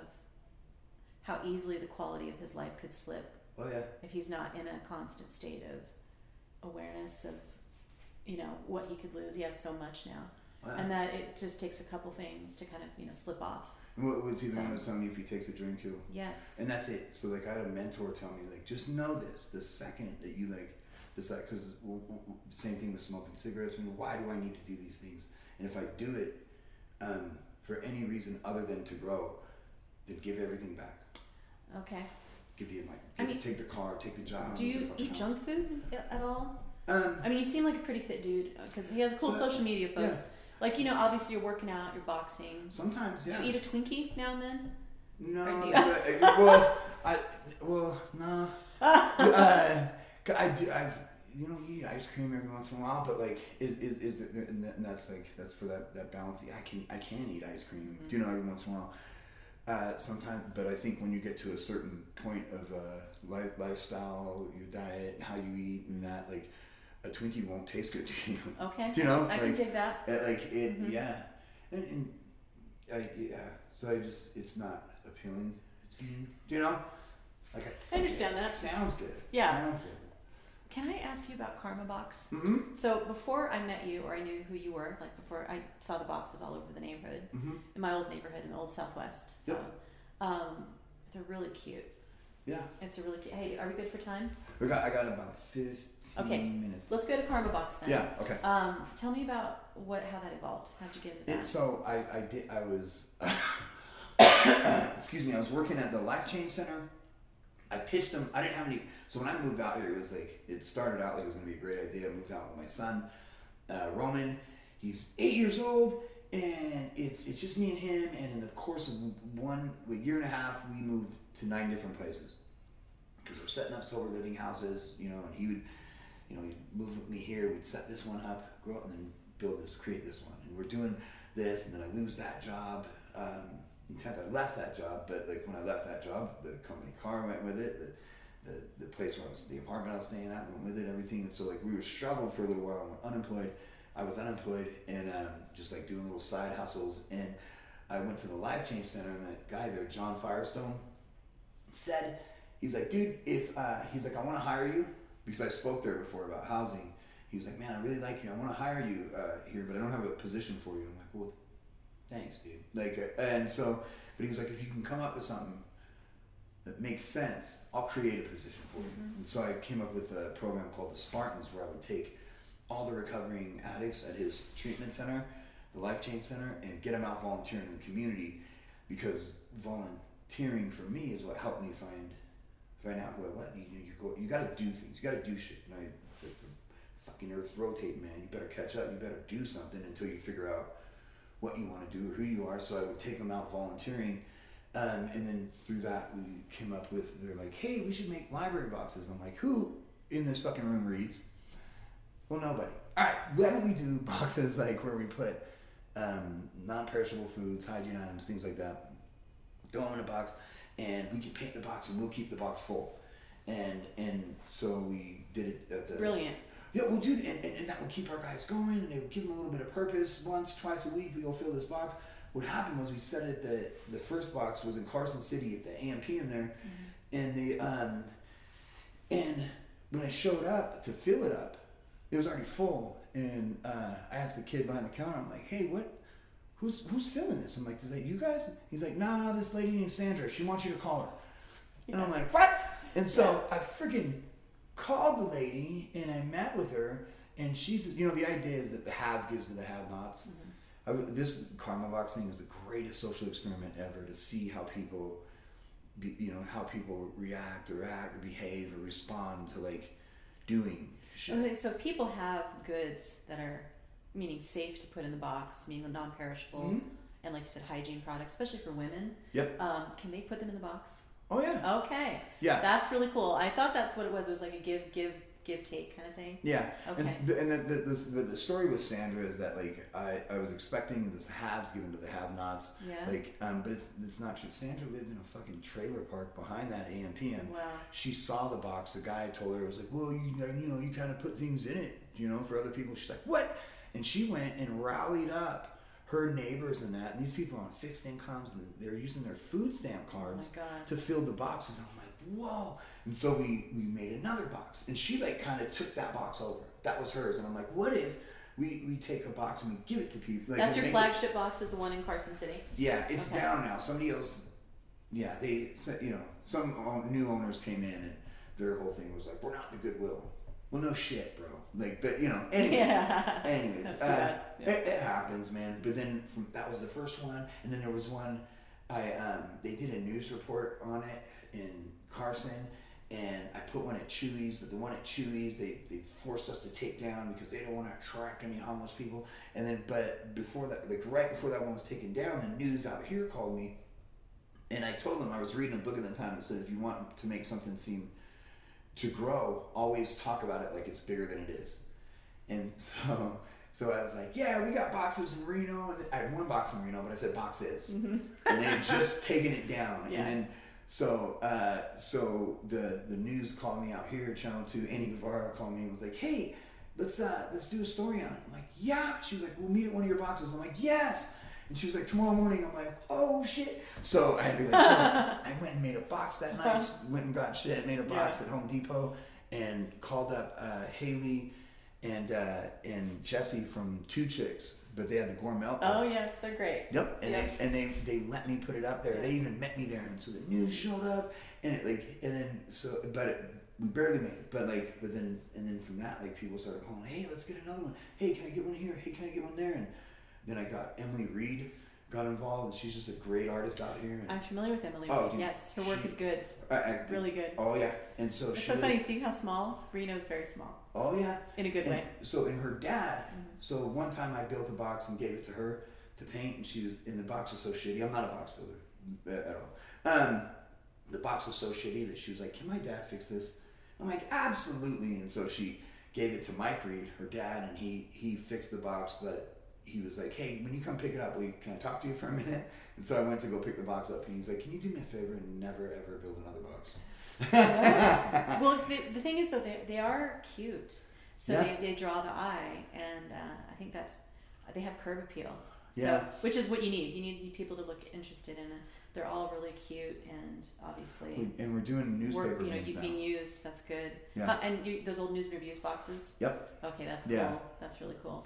Speaker 1: how easily the quality of his life could slip
Speaker 2: Oh yeah.
Speaker 1: if he's not in a constant state of awareness of, you know, what he could lose. He has so much now,
Speaker 2: Oh,
Speaker 1: and that it just takes a couple things to kind of, you know, slip off.
Speaker 2: What was he the
Speaker 1: So-
Speaker 2: was telling me if he takes a drink, he'll
Speaker 1: Yes.
Speaker 2: And that's it. So like I had a mentor tell me like just know this the second that you like decide because w- w- w- same thing with smoking cigarettes. And why do I need to do these things? And if I do it um, for any reason other than to grow, then give everything back.
Speaker 1: Okay.
Speaker 2: Give you
Speaker 1: I mean,
Speaker 2: take the car, take the job.
Speaker 1: Do you eat
Speaker 2: house.
Speaker 1: junk food at all?
Speaker 2: Um,
Speaker 1: I mean, you seem like a pretty fit dude because he has cool
Speaker 2: So-
Speaker 1: social media folks. Like, you know, obviously you're working out, you're boxing.
Speaker 2: sometimes yeah.
Speaker 1: You eat a Twinkie now and then.
Speaker 2: no,
Speaker 1: you-
Speaker 2: uh, well, I well no. uh, I do. I've you know eat ice cream every once in a while, but like is is, is it, and, that's like that's for that that balance. I can I can eat ice cream.
Speaker 1: Mhm.
Speaker 2: Do you know every once in a while. Uh, sometimes, but I think when you get to a certain point of uh, life, lifestyle, your diet, how you eat, and that, like a Twinkie won't taste good to you.
Speaker 1: Okay.
Speaker 2: Do you know?
Speaker 1: I can
Speaker 2: Like,
Speaker 1: dig that.
Speaker 2: uh, like it,
Speaker 1: Mhm.
Speaker 2: yeah, and, and I, yeah. So I just, it's not appealing. Do you know? Like
Speaker 1: I understand
Speaker 2: it
Speaker 1: that.
Speaker 2: sounds good.
Speaker 1: Yeah.
Speaker 2: sounds good.
Speaker 1: Can I ask you about Karma Box?
Speaker 2: Mm-hmm.
Speaker 1: So before I met you, or I knew who you were, like before I saw the boxes all over the neighborhood,
Speaker 2: Mm-hmm.
Speaker 1: in my old neighborhood in the old Southwest. So, um, they're really cute.
Speaker 2: Yeah.
Speaker 1: It's a really cute. Hey, are we good for time?
Speaker 2: We got. I got about fifteen
Speaker 1: Okay.
Speaker 2: minutes.
Speaker 1: Let's go to Karma Box then.
Speaker 2: Yeah. Okay.
Speaker 1: Um, tell me about what how that evolved. How'd you get into that?
Speaker 2: It, so I, I did I was excuse me I was working at the Life Change Center. I pitched them. I didn't have any. So when I moved out here, it was like it started out like it was gonna be a great idea. I moved out with my son, uh, Roman. He's eight years old, and it's it's just me and him. And in the course of one a year and a half, we moved to nine different places because we're setting up sober living houses. You know, and he would, you know, he'd move with me here. We'd set this one up, grow up, and then build this, create this one. And we're doing this, and then I lose that job. Um, fact, I left that job, but like when I left that job, the company car went with it. The, the, the place where I was, the apartment I was staying at went with it, everything. And so like we were struggling for a little while. I unemployed. I was unemployed and um, just like doing little side hustles. And I went to the Life Change Center, and that guy there, John Firestone, said, he's like, dude, if uh, he's like, I want to hire you because I spoke there before about housing. He was like, man, I really like you. I want to hire you uh, here, but I don't have a position for you. I'm like, well, thanks, dude. Like, uh, and so, but he was like, if you can come up with something that makes sense, I'll create a position for you. And so I came up with a program called the Spartans, where I would take all the recovering addicts at his treatment center, the Life Change Center, and get them out volunteering in the community, because volunteering for me is what helped me find find out who I was. You, you go, you got to do things. You got to do shit. You know, the, fucking earth rotating, man. You better catch up. You better do something until you figure out what you want to do or who you are. So I would take them out volunteering. Um, and then through that, we came up with, they're like, hey, we should make library boxes. I'm like, who in this fucking room reads? Well, nobody. All right, don't we do boxes like where we put um, non perishable foods, hygiene items, things like that, throw them in a box, and we can paint the box and we'll keep the box full. And and so we did it. That's a,
Speaker 1: Brilliant.
Speaker 2: Yeah, well, dude, and, and, and that would keep our guys going, and they would give them a little bit of purpose. Once, twice a week, we go fill this box. What happened was we set it the the first box was in Carson City at the AMP in there, and the um, and when I showed up to fill it up, it was already full. And uh, I asked the kid behind the counter, I'm like, hey, what? Who's who's filling this? I'm like, is that you guys? He's like, nah, this lady named Sandra. She wants you to call her. And I'm like, what? And so I freaking called the lady and I met with her, and she's, you know, the idea is that the have gives to the have-nots. I was- this karma box thing is the greatest social experiment ever to see how people, be, you know, how people react or act or behave or respond to like doing shit.
Speaker 1: Okay, so people have goods that are meaning safe to put in the box, meaning non-perishable,
Speaker 2: Mhm.
Speaker 1: and like you said, hygiene products, especially for women.
Speaker 2: Yep.
Speaker 1: Um, can they put them in the box?
Speaker 2: Oh yeah.
Speaker 1: Okay,
Speaker 2: Yeah.
Speaker 1: that's really cool. I thought that's what it was. It was like a give, give, give, take kind of thing.
Speaker 2: Yeah,
Speaker 1: Okay.
Speaker 2: and, the, and the, the, the, the story with Sandra is that like I, I was expecting this haves given to the have-nots,
Speaker 1: Yeah.
Speaker 2: like um, but it's it's not true. Sandra lived in a fucking trailer park behind that AMP, and
Speaker 1: wow.
Speaker 2: she saw the box. The guy told her it was like, well, you you know, you kind of put things in it, you know, for other people. She's like, what? And she went and rallied up her neighbors and that. And these people are on fixed incomes, and they're using their food stamp
Speaker 1: Oh
Speaker 2: cards
Speaker 1: god.
Speaker 2: to fill the boxes. I'm like, whoa. And so we, we made another box. And she like kind of took that box over. That was hers. And I'm like, what if we, we take a box and we give it to people? Like,
Speaker 1: That's your
Speaker 2: make it-
Speaker 1: flagship box, is the one in Carson City.
Speaker 2: yeah, it's
Speaker 1: Okay.
Speaker 2: down now. Somebody else, yeah, they, you know, some um, new owners came in and their whole thing was like, we're not the Goodwill. Well, no shit, bro. Like, but you know, anyway.
Speaker 1: Yeah.
Speaker 2: Anyways, uh.
Speaker 1: Yeah.
Speaker 2: it, it happens, man. But then from, that was the first one, and then there was one. I um, they did a news report on it in Carson, and I put one at Chewy's. But the one at Chewy's, they they forced us to take down because they don't want to attract any homeless people. And then, but before that, like right before that one was taken down, the news out here called me, and I told them I was reading a book at the time that said if you want to make something seem to grow, always talk about it like it's bigger than it is. And so, so I was like, yeah, we got boxes in Reno. And I had one box in Reno, but I said boxes, and they had just taken it down.
Speaker 1: Yeah.
Speaker 2: And then, so, uh, so the the news called me out here, Channel Two. Annie Guevara called me and was like, hey, let's uh, let's do a story on it. I'm like, yeah. She was like, we'll meet at one of your boxes. I'm like, yes. And she was like, tomorrow morning. I'm like, oh shit. So I had to like, I went and made a box that night. Went and got shit, made a box
Speaker 1: Yeah.
Speaker 2: at Home Depot, and called up uh, Haley and uh, and Jesse from Two Chicks, but they had the gourmet.
Speaker 1: Oh yes, they're great.
Speaker 2: Yep, and
Speaker 1: Yeah.
Speaker 2: they and they they let me put it up there. They even met me there, and so the news showed up, and it like and then so but it, we barely made it, but like but then and then from that like people started calling, hey, let's get another one. Hey, can I get one here? Hey, can I get one there? And then I got Emily Reed got involved, and she's just a great artist out here. And,
Speaker 1: I'm familiar with Emily.
Speaker 2: Oh,
Speaker 1: Reed.
Speaker 2: dude,
Speaker 1: yes, her work
Speaker 2: she-
Speaker 1: is good.
Speaker 2: I, I,
Speaker 1: Really good.
Speaker 2: Oh yeah, and so
Speaker 1: It's so funny. See how small Reno is. Very small
Speaker 2: Oh yeah,
Speaker 1: in a good
Speaker 2: And
Speaker 1: way.
Speaker 2: So in her dad,
Speaker 1: Mhm.
Speaker 2: so one time I built a box and gave it to her to paint, and she was and the box was so shitty. I'm not a box builder uh, at all. Um, the box was so shitty that she was like, "Can my dad fix this?" I'm like, "Absolutely!" And so she gave it to Mike Reed, her dad, and he he fixed the box, but. He was like, "Hey, when you come pick it up, you, can I talk to you for a minute?" And so I went to go pick the box up, and he's like, "Can you do me a favor and never ever build another box?"
Speaker 1: well, the, the thing is though, they, they are cute. So
Speaker 2: Yeah.
Speaker 1: they, they draw the eye, and uh, I think that's they have curb appeal. So,
Speaker 2: Yeah.
Speaker 1: which is what you need. You need people to look interested in it. They're all really cute, and obviously,
Speaker 2: and we're doing newspaper
Speaker 1: work, you know, you being used. That's good.
Speaker 2: Yeah.
Speaker 1: Huh, and you, those old news and reviews boxes.
Speaker 2: Yep.
Speaker 1: Okay, that's cool.
Speaker 2: Yeah.
Speaker 1: That's really cool.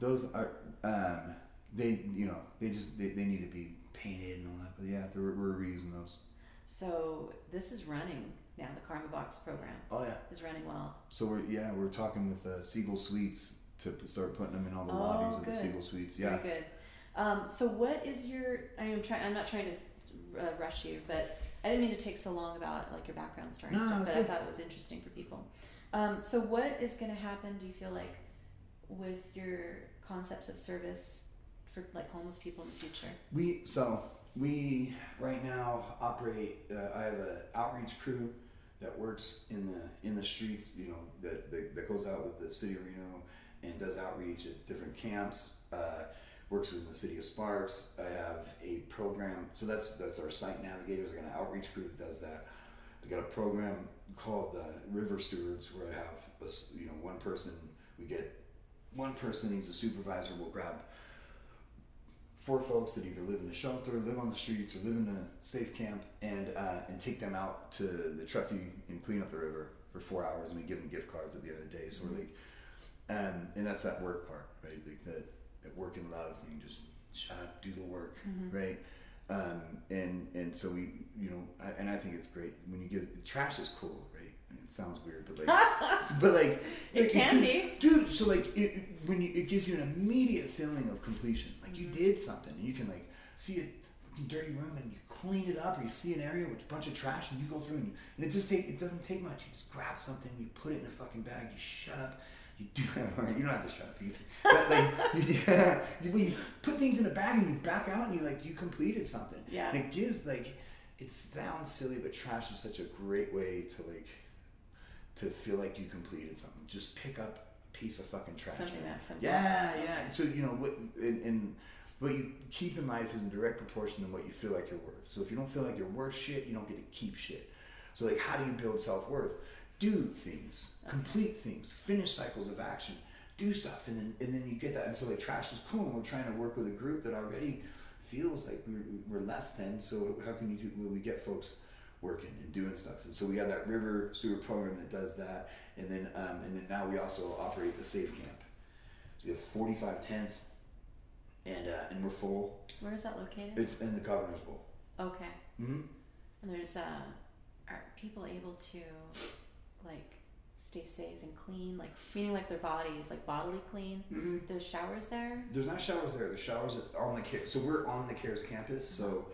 Speaker 2: Those are um, they you know they just they, they need to be painted and all that but yeah we're, we're reusing those
Speaker 1: So this is running now. The Karma Box program
Speaker 2: oh yeah
Speaker 1: is running well.
Speaker 2: so we're yeah we're talking with uh, Siegel Suites to start putting them in all the
Speaker 1: Oh,
Speaker 2: lobbies of the Siegel Suites yeah
Speaker 1: Very good. Um, so what is your? I am trying. I'm not trying to uh, rush you, but I didn't mean to take so long about like your background story and
Speaker 2: No,
Speaker 1: stuff. But I thought it was interesting for people. Um, so what is going to happen? Do you feel like with your concepts of service for like homeless people in the future?
Speaker 2: we so we right now operate uh, I have an outreach crew that works in the in the streets you know that, that that goes out with the city of Reno and does outreach at different camps uh, works with the city of Sparks. I have a program, so that's that's our site navigators. I got an outreach group that does that. I got a program called the River Stewards where I have a you know one person. We get one person needs a supervisor. We'll grab four folks that either live in the shelter, live on the streets, or live in the safe camp, and uh, and take them out to the Truckee and clean up the river for four hours, and we give them gift cards at the end of the day. So we're like, um, and that's that work part, right? Like that, that work and love thing. Just shut up, do the work, right? Um, and and so we, you know, I, and I think it's great when you get trash is cool? It sounds weird, but like, but like,
Speaker 1: It
Speaker 2: like,
Speaker 1: can be.
Speaker 2: dude. So like, it, when you, it gives you an immediate feeling of completion, like you
Speaker 1: Mhm.
Speaker 2: did something, and you can like see a fucking dirty room and you clean it up, or you see an area with a bunch of trash, and you go through and, you, and it just take it doesn't take much. You just grab something, you put it in a fucking bag, you shut up. You do you don't have to shut up. You, but like you, yeah, you, when you put things in a bag and you back out and you like you completed something.
Speaker 1: Yeah.
Speaker 2: And it gives like it sounds silly, but trash is such a great way to like to feel like you completed something. Just pick up a piece of fucking trash.
Speaker 1: Something
Speaker 2: man.
Speaker 1: that simple.
Speaker 2: Yeah, yeah. So you know what, and, and what you keep in life is in direct proportion to what you feel like you're worth. So if you don't feel like you're worth shit, you don't get to keep shit. So like, how do you build self worth? Do things, complete things, finish cycles of action, do stuff, and then and then you get that. And so like, trash is cool. And we're trying to work with a group that already feels like we're, we're less than. So how can you do? Will we get folks working and doing stuff. And so we have that River Steward program that does that. And then um, and then now we also operate the Safe Camp. So we have 45 tents, and uh, and we're full.
Speaker 1: Where is that located?
Speaker 2: It's in the Governor's Bowl.
Speaker 1: Okay.
Speaker 2: Mm-hmm.
Speaker 1: And there's uh, are people able to like stay safe and clean, like meaning like their bodies like bodily clean?
Speaker 2: Mm-hmm.
Speaker 1: There's showers there.
Speaker 2: There's not showers there. The showers are on the care. So we're on the CARES campus. So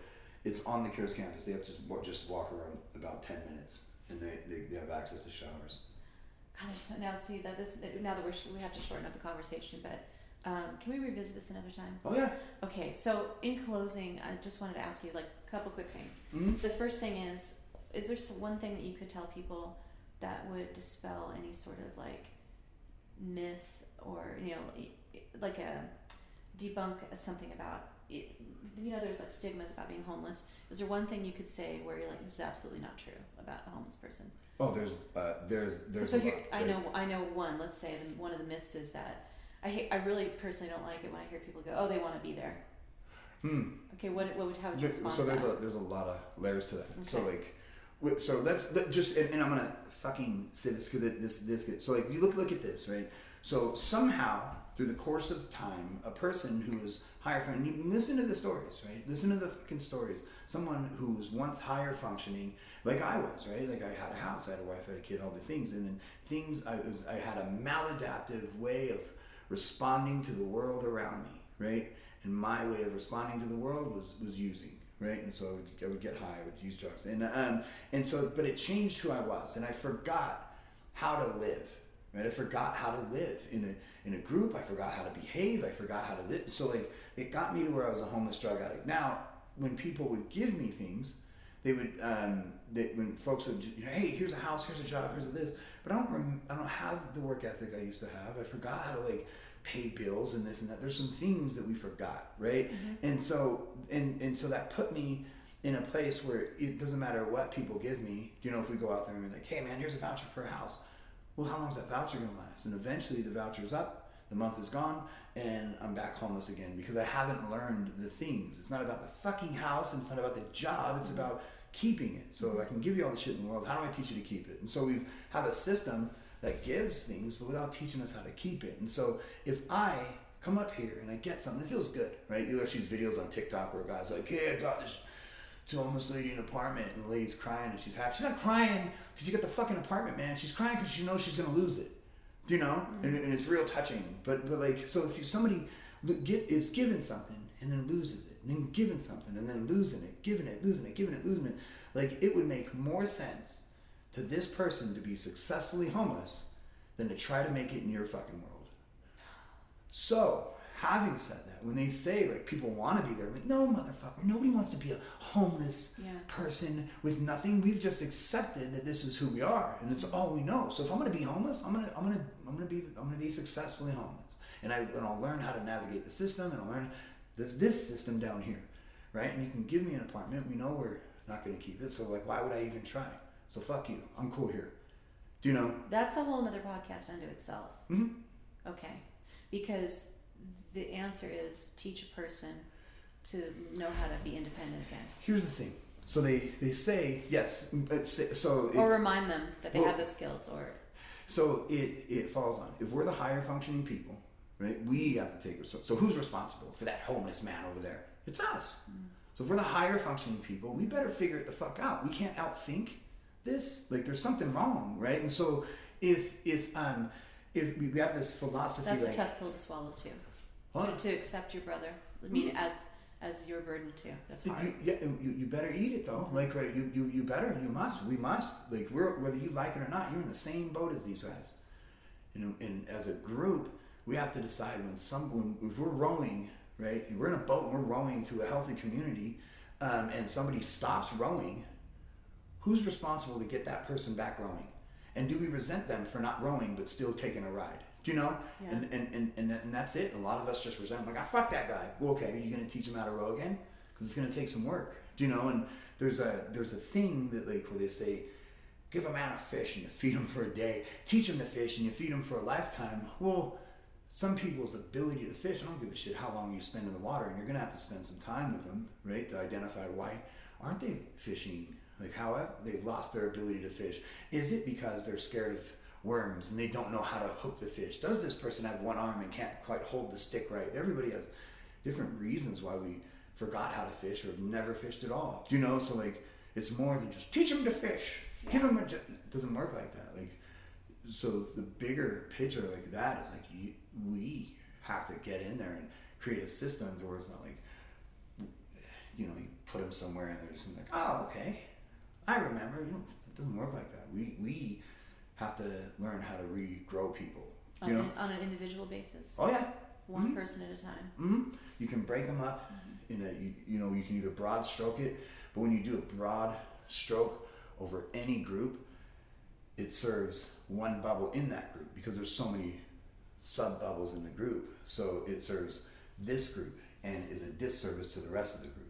Speaker 2: it's on the CARES campus. They have to just walk around about 10 minutes, and they, they, they have access to showers.
Speaker 1: God, now see that this now that we're we have to shorten up the conversation, but um, can we revisit this another time?
Speaker 2: Oh yeah.
Speaker 1: Okay, so in closing, I just wanted to ask you like a couple quick things.
Speaker 2: Mm-hmm.
Speaker 1: The first thing is, is there some, one thing that you could tell people that would dispel any sort of like myth or you know like a debunk something about it, you know there's like stigmas about being homeless. Is there one thing you could say where you're like this is absolutely not true about a homeless person?
Speaker 2: Oh, there's uh, there's there's
Speaker 1: so here,
Speaker 2: lot,
Speaker 1: I know I know one. Let's say the, one of the myths is that I hate, I really personally don't like it when I hear people go, oh they want to be there.
Speaker 2: Hmm.
Speaker 1: Okay, what what would how would you respond
Speaker 2: so there's a there's a lot of layers to that.
Speaker 1: Okay.
Speaker 2: So like So let's let, just and, and I'm gonna fucking say this because this this gets so like you look look at this right. So somehow through the course of time, a person who was higher functioning, you listen to the stories, right? Listen to the fucking stories. Someone who was once higher functioning, like I was, right? Like I had a house, I had a wife, I had a kid, all the things, and then things. I was I had a maladaptive way of responding to the world around me, right? And my way of responding to the world was was using, right? And so I would, I would get high, I would use drugs, and um, and so, but it changed who I was, and I forgot how to live, right? I forgot how to live in a in a group. I forgot how to behave. I forgot how to live. So like, it got me to where I was a homeless drug addict. Now, when people would give me things, they would um, they, when folks would, you know, hey, here's a house, here's a job, here's a this, but I don't rem- I don't have the work ethic I used to have. I forgot how to like pay bills and this and that. There's some things that we forgot, right? And so and and so that put me in a place where it doesn't matter what people give me. You know, if we go out there and we're like, hey man, here's a voucher for a house. Well, how long is that voucher gonna last? And eventually the voucher's up, the month is gone, and I'm back homeless again because I haven't learned the things. It's not about the fucking house and it's not about the job, it's about keeping it. So I can give you all the shit in the world. How do I teach you to keep it? And so we have a system that gives things, but without teaching us how to keep it. And so if I come up here and I get something, it feels good, right? You watch these videos on TikTok where a guy's like, "Hey, I got this to homeless lady in an apartment," and the lady's crying and she's happy. She's not crying because you got the fucking apartment, man. She's crying because she knows she's gonna lose it. You know? And, mm-hmm. and it's real touching. But but like, so if you somebody get is given something and then loses it, and then given something and then losing it, giving it, losing it, giving it, losing it, like it would make more sense to this person to be successfully homeless than to try to make it in your fucking world. So, having said that, when they say like people want to be there, like, no, motherfucker, nobody wants to be a homeless
Speaker 1: Yeah.
Speaker 2: person with nothing. We've just accepted that this is who we are, and it's all we know. So if I'm gonna be homeless, I'm gonna, I'm gonna, I'm gonna be, I'm gonna be successfully homeless, and I, and I'll learn how to navigate the system, and I'll learn this, this system down here, right? And you can give me an apartment. We know we're not gonna keep it, so like, why would I even try? So fuck you. I'm cool here. Do you know?
Speaker 1: That's a whole other podcast unto itself.
Speaker 2: hmm
Speaker 1: Okay. Because the answer is teach a person to know how to be independent again.
Speaker 2: Here's the thing. So they they say yes. It's, so
Speaker 1: Or remind them that they
Speaker 2: well-
Speaker 1: have those skills or
Speaker 2: So it it falls on if we're the higher functioning people, right? We have to take responsibility. So who's responsible for that homeless man over there? It's us. So if we're the higher functioning people, we better figure it the fuck out. We can't outthink this. Like there's something wrong, right? And so if if um if we we have this philosophy
Speaker 1: that's
Speaker 2: like
Speaker 1: a tough pill to swallow too.
Speaker 2: What?
Speaker 1: To, to accept your brother. I mean as as your burden too. That's hard.
Speaker 2: you- yeah, you, you better eat it though. Like right, you, you you better, you must, we must. Like we're whether you like it or not, you're in the same boat as these guys. You know, and as a group, we have to decide when some when if we're rowing, right? We're in a boat and we're rowing to a healthy community, um, and somebody stops rowing. Who's responsible to get that person back rowing? And do we resent them for not rowing but still taking a ride? Do you know?
Speaker 1: Yeah.
Speaker 2: And, and, and, and, and that's it. A lot of us just resent. Like, I fuck that guy. Well, okay, are you going to teach him how to row again? Because it's going to take some work. Do you know? And there's a there's a thing that like where they say, give a man a fish and you feed him for a day. Teach him to fish and you feed him for a lifetime. Well, some people's ability to fish, I don't give a shit how long you spend in the water, and you're going to have to spend some time with them, right, to identify why aren't they fishing? Like, how have they've lost their ability to fish? Is it because they're scared of worms and they don't know how to hook the fish? Does this person have one arm and can't quite hold the stick right? Everybody has different reasons why we forgot how to fish or never fished at all. Do you know? So like, it's more than just teach them to fish. Give them a. It doesn't work like that. Like, so the bigger picture like that is like you, we have to get in there and create a system where it's not like you know you put them somewhere and they're just like oh okay I remember you know it doesn't work like that we we have to learn how to regrow people
Speaker 1: on,
Speaker 2: you know
Speaker 1: an, on an individual basis.
Speaker 2: oh yeah
Speaker 1: One
Speaker 2: Mhm.
Speaker 1: person at a time.
Speaker 2: hmm You can break them up in a you, you know you can either broad stroke it, but when you do a broad stroke over any group, it serves one bubble in that group because there's so many sub bubbles in the group. So it serves this group and is a disservice to the rest of the group.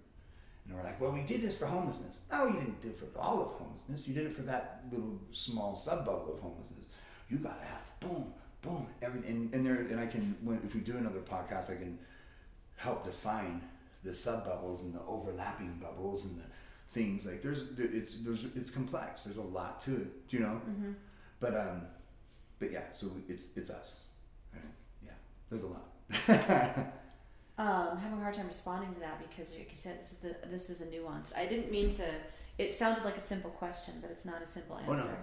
Speaker 2: And we're like, well, we did this for homelessness. No, you didn't do it for all of homelessness. You did it for that little small sub bubble of homelessness. You gotta have boom, boom, everything. And, and there, and I can, when, if we do another podcast, I can help define the sub bubbles and the overlapping bubbles and the things like there's it's there's it's complex. There's a lot to it, do you know?
Speaker 1: Mm-hmm.
Speaker 2: But um, but yeah, so it's it's us. Right? Yeah, there's a lot.
Speaker 1: Um, I'm having a hard time responding to that because, like you said, this is the this is a nuance. I didn't mean to. It sounded like a simple question, but it's not a simple
Speaker 2: Oh,
Speaker 1: answer.
Speaker 2: no.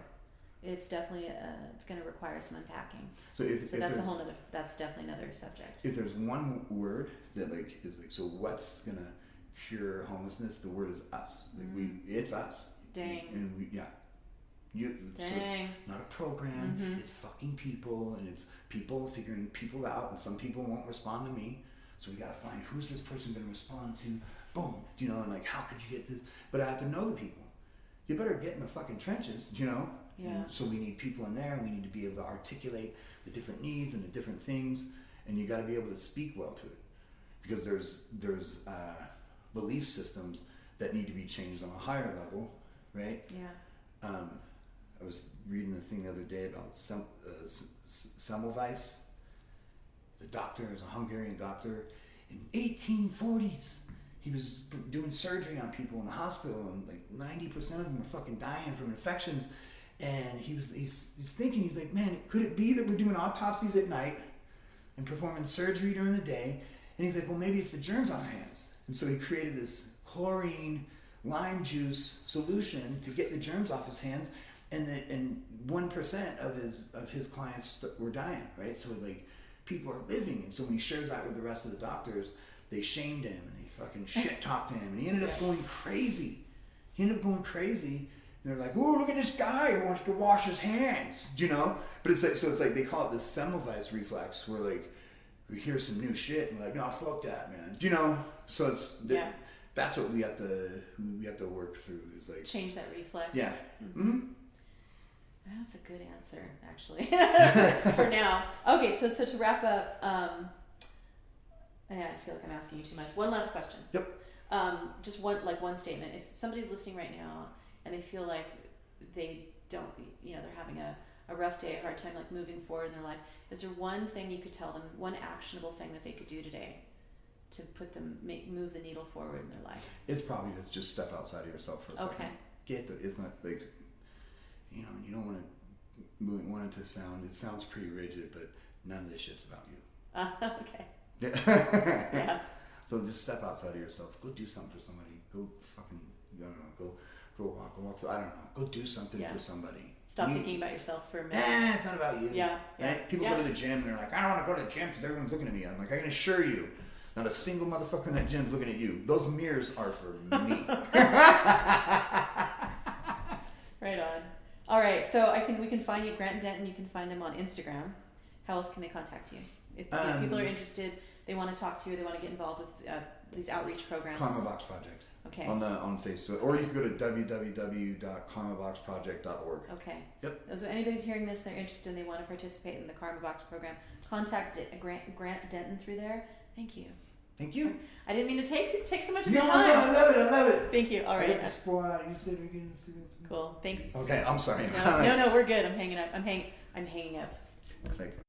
Speaker 1: It's definitely uh, it's going to require some unpacking.
Speaker 2: So if,
Speaker 1: So
Speaker 2: if
Speaker 1: that's a whole other. That's definitely another subject.
Speaker 2: if there's one word that like is like so what's gonna cure homelessness? The word is us. Like we it's us.
Speaker 1: Dang.
Speaker 2: And we yeah. You so it's
Speaker 1: Dang.
Speaker 2: not a program.
Speaker 1: Mhm.
Speaker 2: It's fucking people, and it's people figuring people out. And some people won't respond to me, so we gotta find who's this person gonna respond to. Boom, you know, and like how could you get this? But I have to know the people. You better get in the fucking trenches, you know.
Speaker 1: Yeah.
Speaker 2: And so we need people in there, and we need to be able to articulate the different needs and the different things, and you got to be able to speak well to it, because there's there's uh, belief systems that need to be changed on a higher level, right?
Speaker 1: Yeah.
Speaker 2: Um, I was reading a thing the other day about Sem- uh, S- S- Semmelweis. He's a doctor, he's a Hungarian doctor. In 1840s, he was doing surgery on people in the hospital, and like 90% of them were fucking dying from infections. And he was he's, he's thinking, he's like, man, could it be that we're doing autopsies at night and performing surgery during the day? And he's like, well, maybe it's the germs on our hands. And so he created this chlorine lime juice solution to get the germs off his hands and the, and one percent of his of his clients were dying, right? So like people are living, and so when he shares that with the rest of the doctors, they shamed him and they fucking shit talked to him, and he ended up going crazy. He ended up going crazy. And they're like, "Oh, look at this guy who wants to wash his hands," Do you know. But it's like so it's like they call it the Semmelweis reflex, where like we hear some new shit and we're like, "No, fuck that, man," Do you know. So it's th-
Speaker 1: Yeah.
Speaker 2: that's what we have to we have to work through is like
Speaker 1: Change that reflex.
Speaker 2: Yeah.
Speaker 1: Mhm.
Speaker 2: hmm
Speaker 1: That's a good answer, actually. For now. Okay, so so to wrap up, um, yeah, I feel like I'm asking you too much. One last question.
Speaker 2: Yep.
Speaker 1: Um, just one like one statement. If somebody's listening right now and they feel like they don't, you know, they're having a, a rough day, a hard time like moving forward in their life, is there one thing you could tell them, one actionable thing that they could do today to put them make move the needle forward in their life?
Speaker 2: it's probably to just step outside of yourself for a second.
Speaker 1: Okay.
Speaker 2: Get the it's not like you know you don't want to want it to sound it sounds pretty rigid, but none of this shit's about you.
Speaker 1: Uh, okay.
Speaker 2: Yeah. So just step outside of yourself. Go do something for somebody. Go fucking I don't know. Go go walk. Go walk. I don't know. Go do something
Speaker 1: Yeah.
Speaker 2: for somebody.
Speaker 1: Stop
Speaker 2: You-
Speaker 1: thinking about yourself for a minute.
Speaker 2: Nah, it's not about you.
Speaker 1: Yeah. Yeah.
Speaker 2: Right? People
Speaker 1: yeah.
Speaker 2: go to the gym and they're like, I don't want to go to the gym because everyone's looking at me. I'm like, I can assure you, not a single motherfucker in that gym is looking at you. Those mirrors are for me.
Speaker 1: Right on. All right, so I can we can find you Grant Denton. You can find him on Instagram. How else can they contact you? If,
Speaker 2: Um,
Speaker 1: people are interested, they want to talk to you, they want to get involved with uh, these outreach programs.
Speaker 2: Karma Box Project
Speaker 1: Okay.
Speaker 2: on the on Facebook, or you can go to www.karmaboxproject.org.
Speaker 1: Okay.
Speaker 2: Yep.
Speaker 1: So anybody's hearing this, they're interested, and they want to participate in the Karma Box program. Contact Grant Grant Denton through there. Thank you.
Speaker 2: Thank you.
Speaker 1: I didn't mean to take take so much of
Speaker 2: No,
Speaker 1: your
Speaker 2: no,
Speaker 1: time.
Speaker 2: I love it. I love it.
Speaker 1: Thank you. All right.
Speaker 2: I get the. You said we're getting
Speaker 1: Cool. Thanks.
Speaker 2: Okay, I'm sorry.
Speaker 1: No, no, no, we're good. I'm hanging up. I'm hang. I'm hanging up.
Speaker 2: Like,